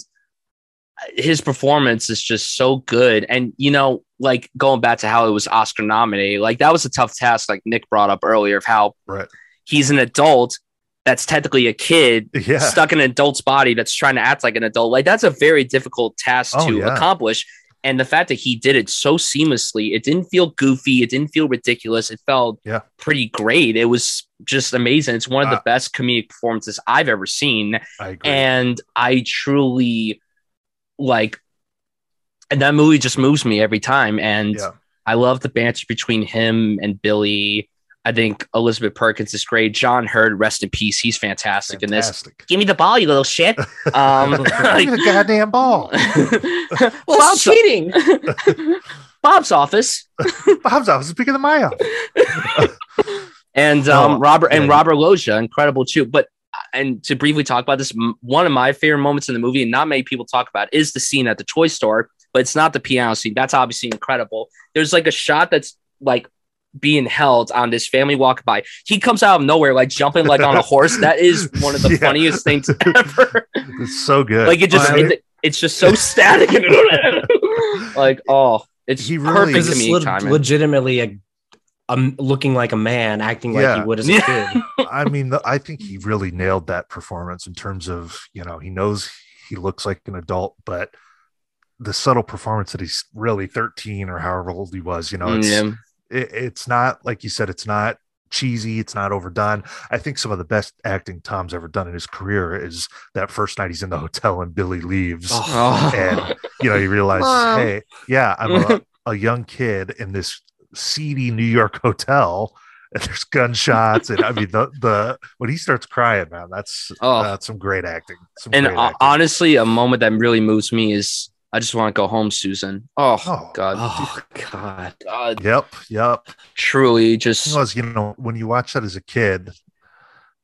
his performance is just so good. And you know, like going back to how it was Oscar nominated, like that was a tough task. Like Nick brought up earlier, of how Right. he's an adult that's technically a kid Yeah. stuck in an adult's body that's trying to act like an adult. Like that's a very difficult task Oh, to yeah. accomplish. And the fact that he did it so seamlessly, it didn't feel goofy, it didn't feel ridiculous. It felt Yeah. pretty great. It was just amazing. It's one of the Uh, best comedic performances I've ever seen. I agree. And I truly like and that movie just moves me every time. And Yeah. I love the banter between him and Billy. I think Elizabeth Perkins is great. John Heard, rest in peace. He's fantastic, in this. Give me the ball, you little shit. Um, Give like, me the goddamn ball. well, That's cheating. Bob's office Bob's office is bigger than my office. and um, Oh, Robert and. Robert Loggia, incredible too. But and to briefly talk about this, one of my favorite moments in the movie, and not many people talk about, is the scene at the toy store. But it's not the piano scene. That's obviously incredible. There's like a shot that's like being held on this family walk by. He comes out of nowhere, like jumping like on a horse. That is one of the Yeah. funniest things ever. It's so good. like it just I mean, it- it's just so static like oh it's He really- perfect Is to me leg- timing. legitimately a, um, looking like a man, acting like he would as a Yeah. kid? I mean, the, I think he really nailed that performance in terms of, you know, he knows he looks like an adult, but the subtle performance that he's really 13 or however old he was, you know, it's, yeah. It, it's not, like you said, it's not cheesy, it's not overdone. I think some of the best acting Tom's ever done in his career is that first night he's in the hotel and Billy leaves. Oh. And, you know, he realizes, Mom. hey, yeah, I'm a, a young kid in this seedy New York hotel. And there's gunshots, and I mean the the when he starts crying, man, that's Oh. that's some great acting. Some and great uh, acting. honestly a moment that really moves me is i just want to go home susan oh, Oh. god Oh God! God, Yep, yep. truly just Because you know when you watch that as a kid,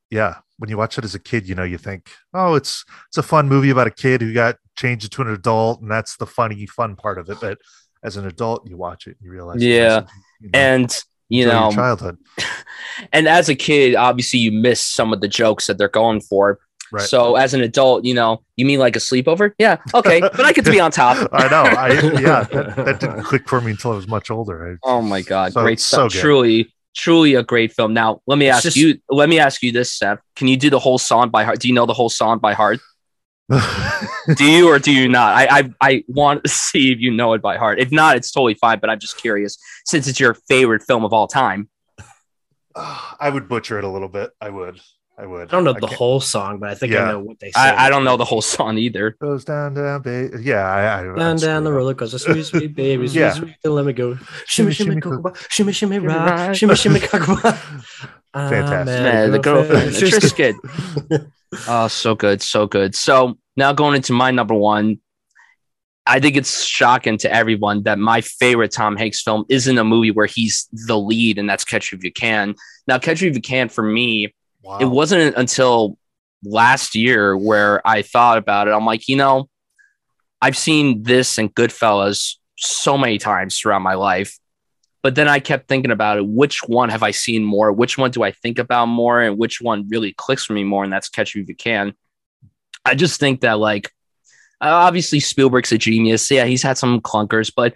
yeah, when you watch it as a kid, you know you think, oh, it's it's a fun movie about a kid who got changed into an adult, and that's the funny fun part of it. But as an adult, you watch it, and you realize, Yeah. you know, and you know childhood, and as a kid obviously you miss some of the jokes that they're going for right? so as an adult you know you mean like a sleepover yeah okay but i get to be on top I know. I yeah, that, that didn't click for me until I was much older. I, Oh my god, So- great so stuff! good. truly, truly a great film. Now, let me It's ask just- you. Let me ask you this, Seth. Can you do the whole song by heart? Do you know the whole song by heart? Do you or do you not? I I, I want to see if you know it by heart. If not, it's totally fine. But I'm just curious, since it's your favorite film of all time. I would butcher it a little bit. I would. I would. I don't know the can't- whole song, but I think Yeah. I know what they say. I, I don't know the whole song either. goes down, down, baby. Yeah, I, I Down, down the up. roller coaster, sweet, sweet baby, sweet, Yeah. sweet, let me go. Shimmy, Shimmy, shimmy, shimmy, cocoa, shimmy, shimmy, Shimmy, rock, rock. shimmy, shimmy, cocoa. Fantastic. Man, the girlfriend, the Trisket. Oh, so good, so good. So now going into my number one, I think it's shocking to everyone that my favorite Tom Hanks film isn't a movie where he's the lead, and that's Catch Me If You Can. Now, Catch Me If You Can for me, Wow. it wasn't until last year where I thought about it. I'm like, you know, I've seen this and Goodfellas so many times throughout my life. But then I kept thinking about it. Which one have I seen more? Which one do I think about more? And which one really clicks for me more? And that's Catch Me If You Can. I just think that, like, obviously Spielberg's a genius. Yeah, he's had some clunkers, but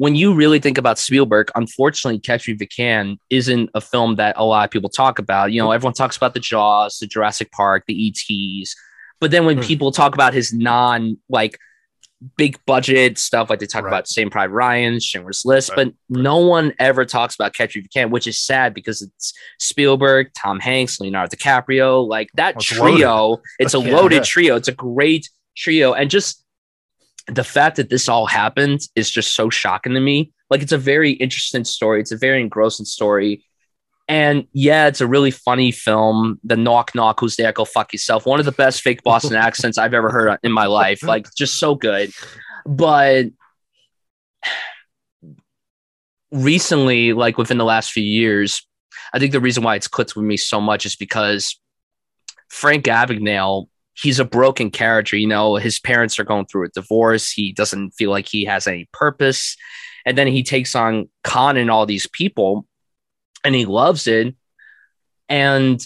when you really think about Spielberg, unfortunately, Catch Me If You Can isn't a film that a lot of people talk about. You know, everyone talks about the Jaws, the Jurassic Park, the ETs, but then when Hmm. people talk about his non like big budget stuff, like they talk Right. about Saving Private Ryan, Schindler's List, Right, but no one ever talks about Catch Me If You Can, which is sad because it's Spielberg, Tom Hanks, Leonardo DiCaprio, like that it's trio. It's a Yeah. loaded trio. It's a great trio, and just the fact that this all happened is just so shocking to me. Like it's a very interesting story. It's a very engrossing story. And yeah, it's a really funny film. The knock knock, who's there? Go fuck yourself. One of the best fake Boston accents I've ever heard in my life. Like just so good. But recently, like within the last few years, I think the reason why it's clicked with me so much is because Frank Abagnale, he's a broken character. You know, his parents are going through a divorce. He doesn't feel like he has any purpose. And then he takes on Khan and all these people and he loves it. And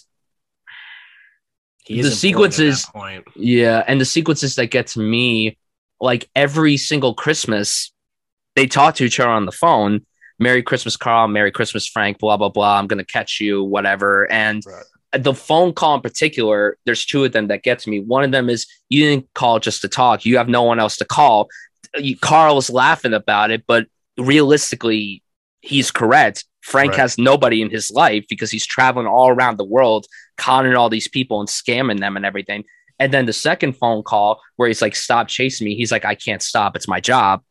He The is important at sequences- yeah, and the sequences that get to me, like every single Christmas, they talk to each other on the phone. Merry Christmas, Carl. Merry Christmas, Frank. Blah blah blah. I'm gonna catch you, whatever. And Right. The phone call in particular, there's two of them that get to me. One of them is you didn't call just to talk. You have no one else to call. You, Carl was laughing about it, but realistically, he's correct. Frank Right. has nobody in his life because he's traveling all around the world, conning all these people and scamming them and everything. And then the second phone call where he's like, stop chasing me. He's like, I can't stop. It's my job.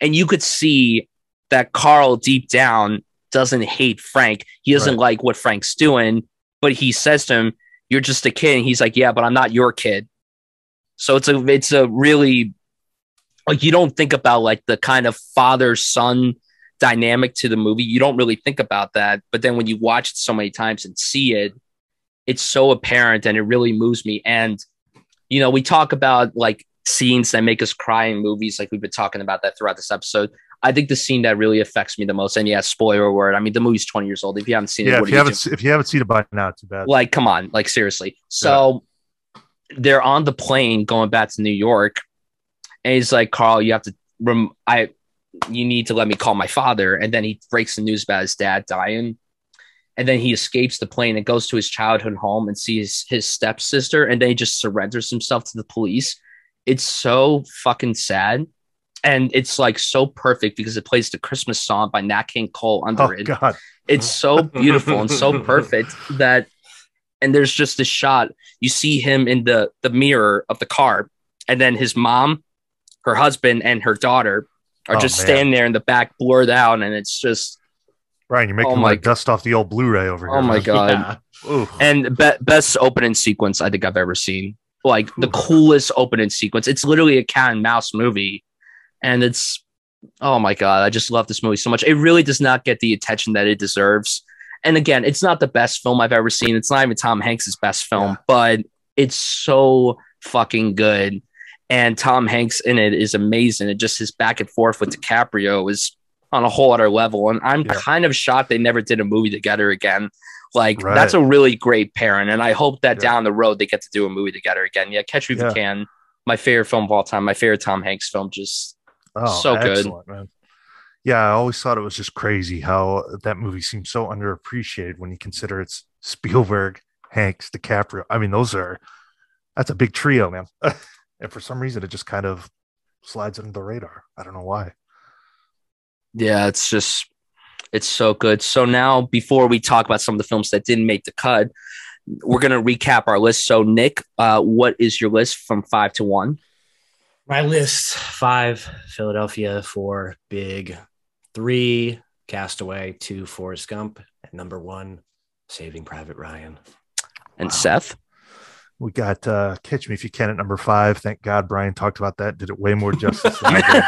And you could see that Carl deep down doesn't hate Frank. He doesn't Right. like what Frank's doing, but he says to him, You're just a kid. And he's like, Yeah, but I'm not your kid. So it's a it's a really like you don't think about like the kind of father son dynamic to the movie. You don't really think about that. But then when you watch it so many times and see it, it's so apparent and it really moves me. And you know, we talk about like scenes that make us cry in movies, like we've been talking about that throughout this episode. I think the scene that really affects me the most, and yeah, spoiler word. I mean, the movie's 20 years old. If you haven't seen it, Yeah, what if you you haven't if you haven't seen it by now, too bad. Like, come on, like seriously. So they're on the plane going back to New York, and he's like, Carl, you have to rem- I you need to let me call my father. And then he breaks the news about his dad dying. And then he escapes the plane and goes to his childhood home and sees his stepsister, and then he just surrenders himself to the police. It's so fucking sad. And it's like so perfect because it plays the Christmas song by Nat King Cole under oh it. God, it's so beautiful and so perfect that and there's just this shot. You see him in the the mirror of the car and then his mom her husband and her daughter are Oh, just man. standing there in the back blurred out and it's just Ryan, you're making Oh my want to dust off the old Blu-ray over here. oh my god. Yeah. And be- best opening sequence i think i've ever seen. Like the coolest opening sequence. It's literally a cat and mouse movie and it's oh my god i just love this movie so much it really does not get the attention that it deserves and again it's not the best film i've ever seen it's not even tom hanks's best film Yeah. but it's so fucking good and tom hanks in it is amazing and just his back and forth with DiCaprio is on a whole other level and i'm Yeah. kind of shocked they never did a movie together again like Right. that's a really great pairing, and I hope that Yeah. down the road they get to do a movie together again. Yeah, Catch Me If. You Can, my favorite film of all time, my favorite Tom Hanks film. Just Oh, So good. man. Yeah, I always thought it was just crazy how that movie seems so underappreciated when you consider it's Spielberg, Hanks, DiCaprio. I mean, those are that's a big trio, man. and for some reason, it just kind of slides under the radar. I don't know why. yeah, it's just it's so good. So now, before we talk about some of the films that didn't make the cut, we're gonna recap our list. So Nick, uh, what is your list from five to one? My list five, Philadelphia, four, Big, three, Castaway, two, Forrest Gump, and number one, Saving Private Ryan. And Wow. Seth, We got uh Catch Me If You Can at number five. Thank God Brian talked about that. Did it way more justice than I did.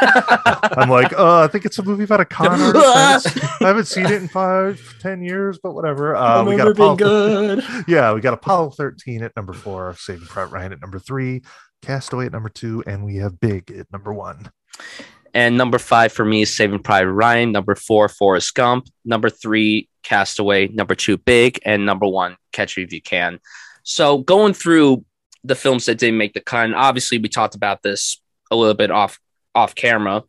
I'm like, uh, I think it's a movie about a con artist. I haven't seen it in five, ten years, but whatever. Uh, we got Apollo, good. yeah, we got Apollo 13 at number four, Saving Private Ryan at number three, Castaway at number two, and we have Big at number one. And number five for me is Saving Private Ryan. Number four, Forrest Gump. Number three, Castaway. Number two, Big. And number one, Catch Me If You Can. So going through the films that didn't make the cut, and obviously we talked about this a little bit off off camera.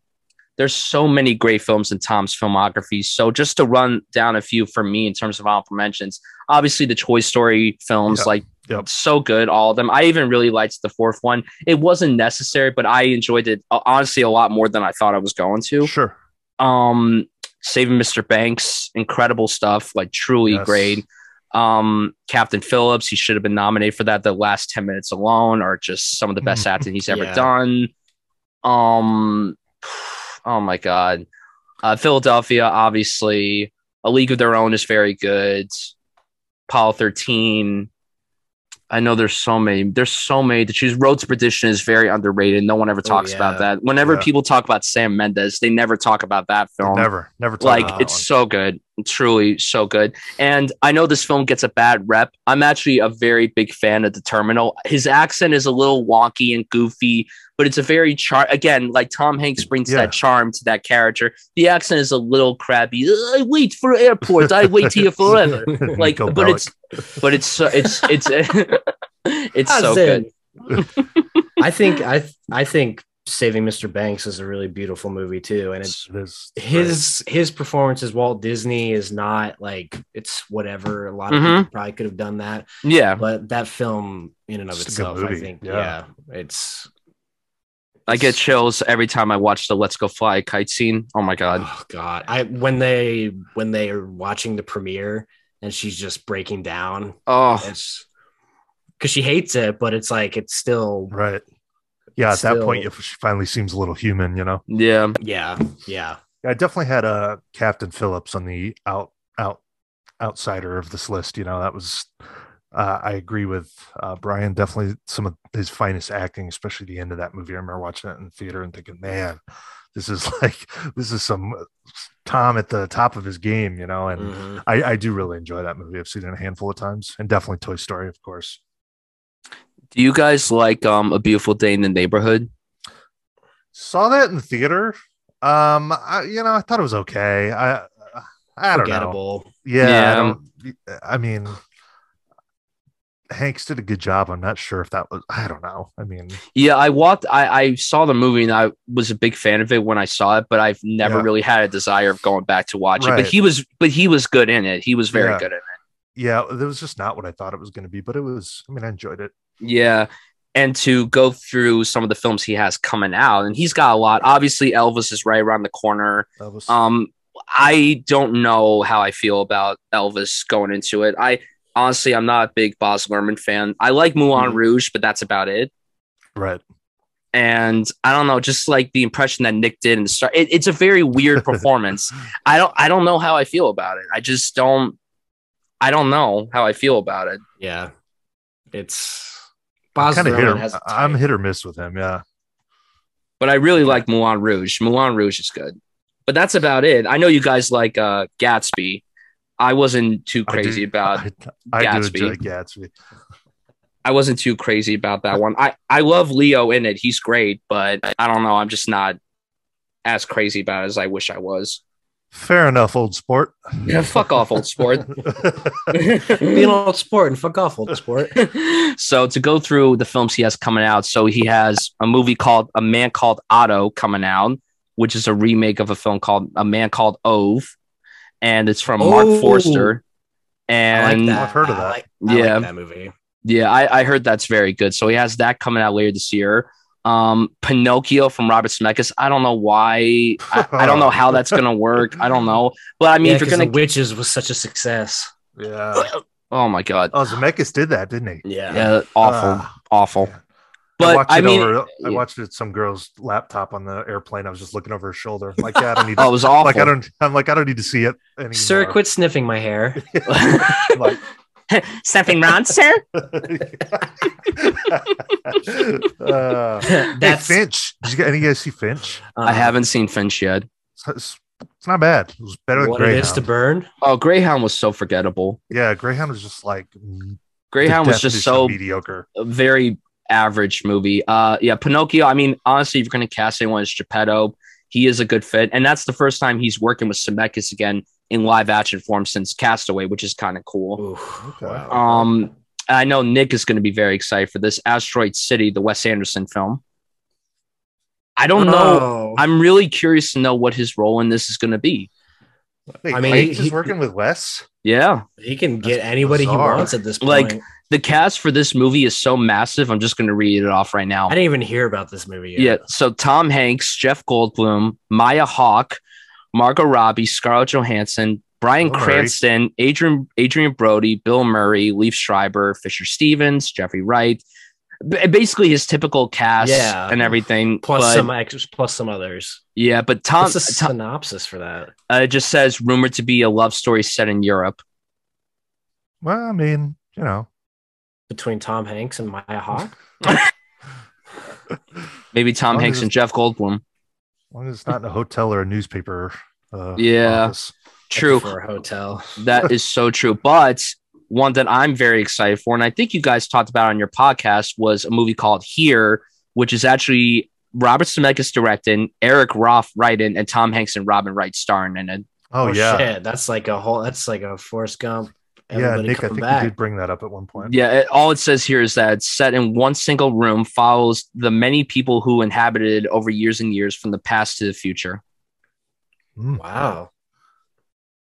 There's so many great films in Tom's filmography. So just to run down a few for me in terms of honorable mentions, obviously the Toy Story films, Yep. like Yep. so good, all of them. I even really liked the fourth one. It wasn't necessary, but I enjoyed it uh, honestly a lot more than I thought I was going to. Sure. Um, Saving Mr. Banks, incredible stuff, like truly Yes. great. Um, Captain Phillips, he should have been nominated for that. The last 10 minutes alone are just some of the best acting he's ever Yeah. done. Um, oh my God. Uh, Philadelphia, obviously, A League of Their Own is very good. Apollo 13. I know there's so many. There's so many to choose. Road to Perdition is very underrated. No one ever oh, talks about yeah. that. Whenever Yeah. people talk about Sam Mendes, they never talk about that film. never, never. like about it's one. so good truly so good. And i know this film gets a bad rep. I'm actually a very big fan of the terminal. His accent is a little wonky and goofy but it's a very char again like tom hanks brings Yeah. that charm to that character. The accent is a little crabby. I wait for airports. i wait here forever. Like Nico but Bellic. it's but it's so it's it's it's so good. I think I I think Saving Mr. Banks is a really beautiful movie too, and it's It is his his performance as Walt Disney is not like it's whatever. A lot of Mhm. people probably could have done that, yeah but that film in and of It's itself, I think, yeah. yeah, it's i get chills every time i watch the let's go fly kite scene oh my god oh god. I when they when they are watching the premiere and she's just breaking down, oh because she hates it, but it's like it's still right. Yeah, at that point, Still- if she finally seems a little human, you know. yeah yeah yeah I definitely had a Captain Phillips on the out out outsider of this list. You know, that was uh, I agree with uh, Brian. Definitely some of his finest acting, especially the end of that movie. I remember watching it in the theater and thinking, man, this is like this is some Tom at the top of his game. You know, and Mhm. I, I do really enjoy that movie. I've seen it a handful of times, and definitely Toy Story, of course. Do you guys like um a beautiful day in the neighborhood? Saw that in the theater. Um, I, you know, I thought it was okay. I I don't know. Yeah, Yeah. I, don't, I mean, Hanks did a good job. I'm not sure if that was. I don't know. I mean, Yeah, I walked. I I saw the movie and I was a big fan of it when I saw it, but I've never Yeah. really had a desire of going back to watch it. But he was, but he was good in it. He was very Yeah. good in it. yeah, it was just not what I thought it was going to be, but it was. I mean, I enjoyed it. Yeah. And to go through some of the films he has coming out, and he's got a lot. Obviously, Elvis is right around the corner. Was. Um, I don't know how I feel about Elvis going into it. I honestly, I'm not a big Baz Luhrmann fan. I like Moulin Mhm. Rouge, but that's about it. right. and I don't know, just like the impression that Nick did in the start. It, it's a very weird performance. I don't I don't know how I feel about it. I just don't I don't know how I feel about it. Yeah, it's I'm kind of hit Luhrmann or, has a I'm hit or miss with him. Yeah. But I really like Moulin Rouge. Moulin Rouge is good. But that's about it. I know you guys like uh Gatsby. I wasn't too I do- crazy about I, I do Gatsby. enjoy Gatsby. I wasn't too crazy about that one. I I love Leo in it. He's great, but I don't know. I'm just not as crazy about it as I wish I was. Fair enough, old sport. Yeah, fuck off, old sport. Be an old sport and fuck off, old sport. so to go through the films he has coming out, so he has a movie called A Man Called Otto coming out, which is a remake of a film called A Man Called Ove, and it's from Mark Oh. Forster. I And like. I've heard of I that. like- I Yeah. like that movie. yeah, I, I heard that's very good. So he has that coming out later this year. Um, Pinocchio from Robert Zemeckis. I don't know why. I, I don't know how that's gonna work. I don't know. But I mean, yeah, if you're 'cause gonna, the witches was such a success. Yeah. oh my god, Oh, Zemeckis did that, didn't he? Yeah, yeah, awful, Ah. awful. I But watched I, it mean, over, I watched it at some girl's laptop on the airplane. I was just looking over her shoulder. Like, yeah, I don't need. oh, it To, was awful. like, I don't. I'm like, I don't need to see it anymore. Sir, quit sniffing my hair. like, Something wrong, sir? uh, hey, Finch. Did you get any of you guys see Finch? I haven't seen Finch yet. It's, it's, it's not bad. It was better than what it is to Greyhound. burn. Oh, Greyhound was so forgettable. Yeah, Greyhound was just like Greyhound was just so mediocre. very average movie. Uh, yeah, Pinocchio. I mean, honestly, if you're going to cast anyone as Geppetto, he is a good fit, and that's the first time he's working with Zemeckis again in live action form since Castaway, which is kind of cool. Oof, Okay. wow. Um, I know Nick is going to be very excited for this Asteroid City, the Wes Anderson film. I don't know. Oh. I'm really curious to know what his role in this is going to be. Wait, I mean, he's he- working with Wes. Yeah. he can get That's anybody bizarre. he wants at this point. Like, The cast for this movie is so massive. I'm just going to read it off right now. I didn't even hear about this movie. Yet. Yeah. So Tom Hanks, Jeff Goldblum, Maya Hawke, Margot Robbie, Scarlett Johansson, Brian Bill Murray. Cranston, Adrian Adrien Brody, Bill Murray, Liev Schreiber, Fisher Stevens, Jeffrey Wright. B- basically his typical cast Yeah. and everything. plus but, some extras, plus some others. yeah, but Tom, What's the Tom synopsis for that? uh, it just says rumored to be a love story set in Europe. Well, I mean, you know, between Tom Hanks and Maya Hawke. Maybe Tom Hanks and Jeff Goldblum. As long as it's not in a hotel or a newspaper. Uh, Yeah. office. True. for a hotel. That is so true. But one that I'm very excited for, and I think you guys talked about on your podcast, was a movie called Here, which is actually Robert Zemeckis directing, Eric Roth writing, and Tom Hanks and Robin Wright starring in it. Oh, yeah. shit. That's like a whole. That's like a Forrest Gump. Yeah, Everybody Nick, I think back. you did bring that up at one point. Yeah, it, all it says here is that it's set in one single room, follows the many people who inhabited over years and years from the past to the future. Mm. Wow.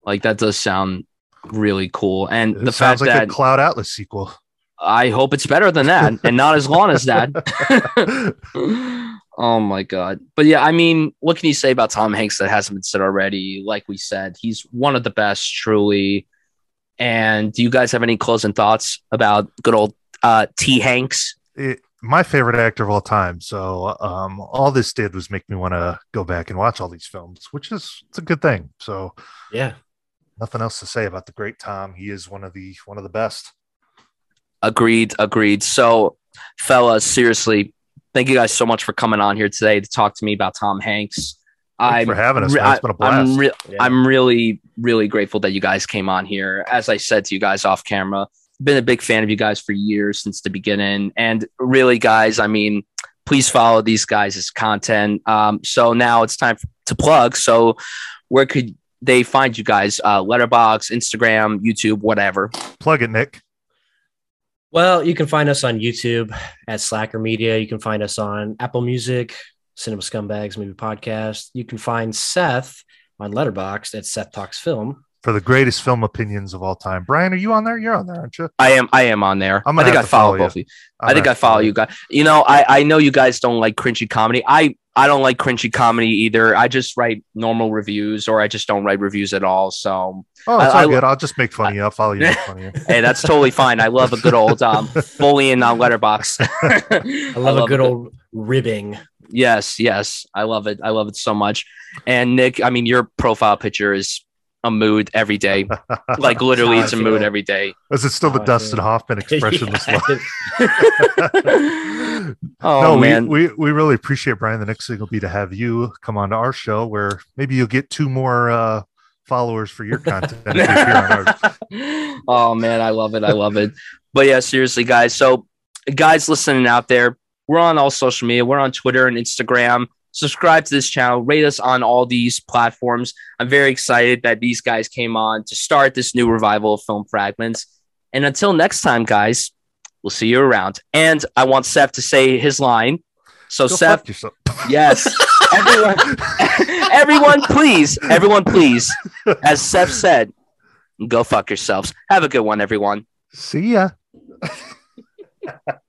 Like that does sound really cool, and It the sounds fact like that a Cloud Atlas sequel. I hope it's better than that and not as long as that. oh my god. But yeah, I mean, what can you say about Tom Hanks that hasn't been said already? Like we said, he's one of the best, truly. And do you guys have any closing thoughts about good old uh, T Hanks? It- my favorite actor of all time. So um, all this did was make me want to go back and watch all these films, which is it's a good thing. So Yeah. nothing else to say about the great Tom. He is one of the one of the best. Agreed, agreed. So, fellas, seriously, thank you guys so much for coming on here today to talk to me about Tom Hanks. Thanks I'm for having us. re- man. It's been a blast. I'm, re- Yeah. I'm really, really grateful that you guys came on here. As I said to you guys off camera, been a big fan of you guys for years since the beginning. And really, guys, I mean, please follow these guys' content. Um, so now it's time to plug. So where could they find you guys? Uh, Letterboxd, Instagram, YouTube, whatever. Plug it, Nick. Well, you can find us on YouTube at Slacker Media. You can find us on Apple Music, Cinema Scumbags Movie Podcast. You can find Seth on Letterboxd at Seth Talks Film. For the greatest film opinions of all time. Brian, are you on there? You're on there, aren't you? I am. I am on there. I'm I think I follow follow both of you. I think I follow you guys. You know, I, I know you guys don't like cringy comedy. I I don't like cringy comedy either. I just write normal reviews, or I just don't write reviews at all. So Oh, it's I- all I- good. I'll just make fun of you. I'll follow you. Make fun of hey, that's totally fine. I love a good old um, bullying on Letterboxd. I I love a good old ribbing. Yes, yes. I love it. I love it so much. And Nick, I mean, your profile picture is a mood every day. Like literally, it's a mood every day. Is it still the Oh, Dustin feel- Hoffman expressionless Yeah. look? Oh no, man, we, we we really appreciate Brian. The next thing will be to have you come on to our show where maybe you'll get two more uh, followers for your content. if you appear on ours. oh man, I love it. I love it. But yeah, seriously, guys. So, guys listening out there, we're on all social media. We're on Twitter and Instagram. Subscribe to this channel. Rate us on all these platforms. I'm very excited that these guys came on to start this new revival of Film Fragments. And until next time, guys, we'll see you around. And I want Seth to say his line. So, Go Seth, yes, everyone, everyone, please, everyone, please, as Seth said, go fuck yourselves. Have a good one, everyone. See ya.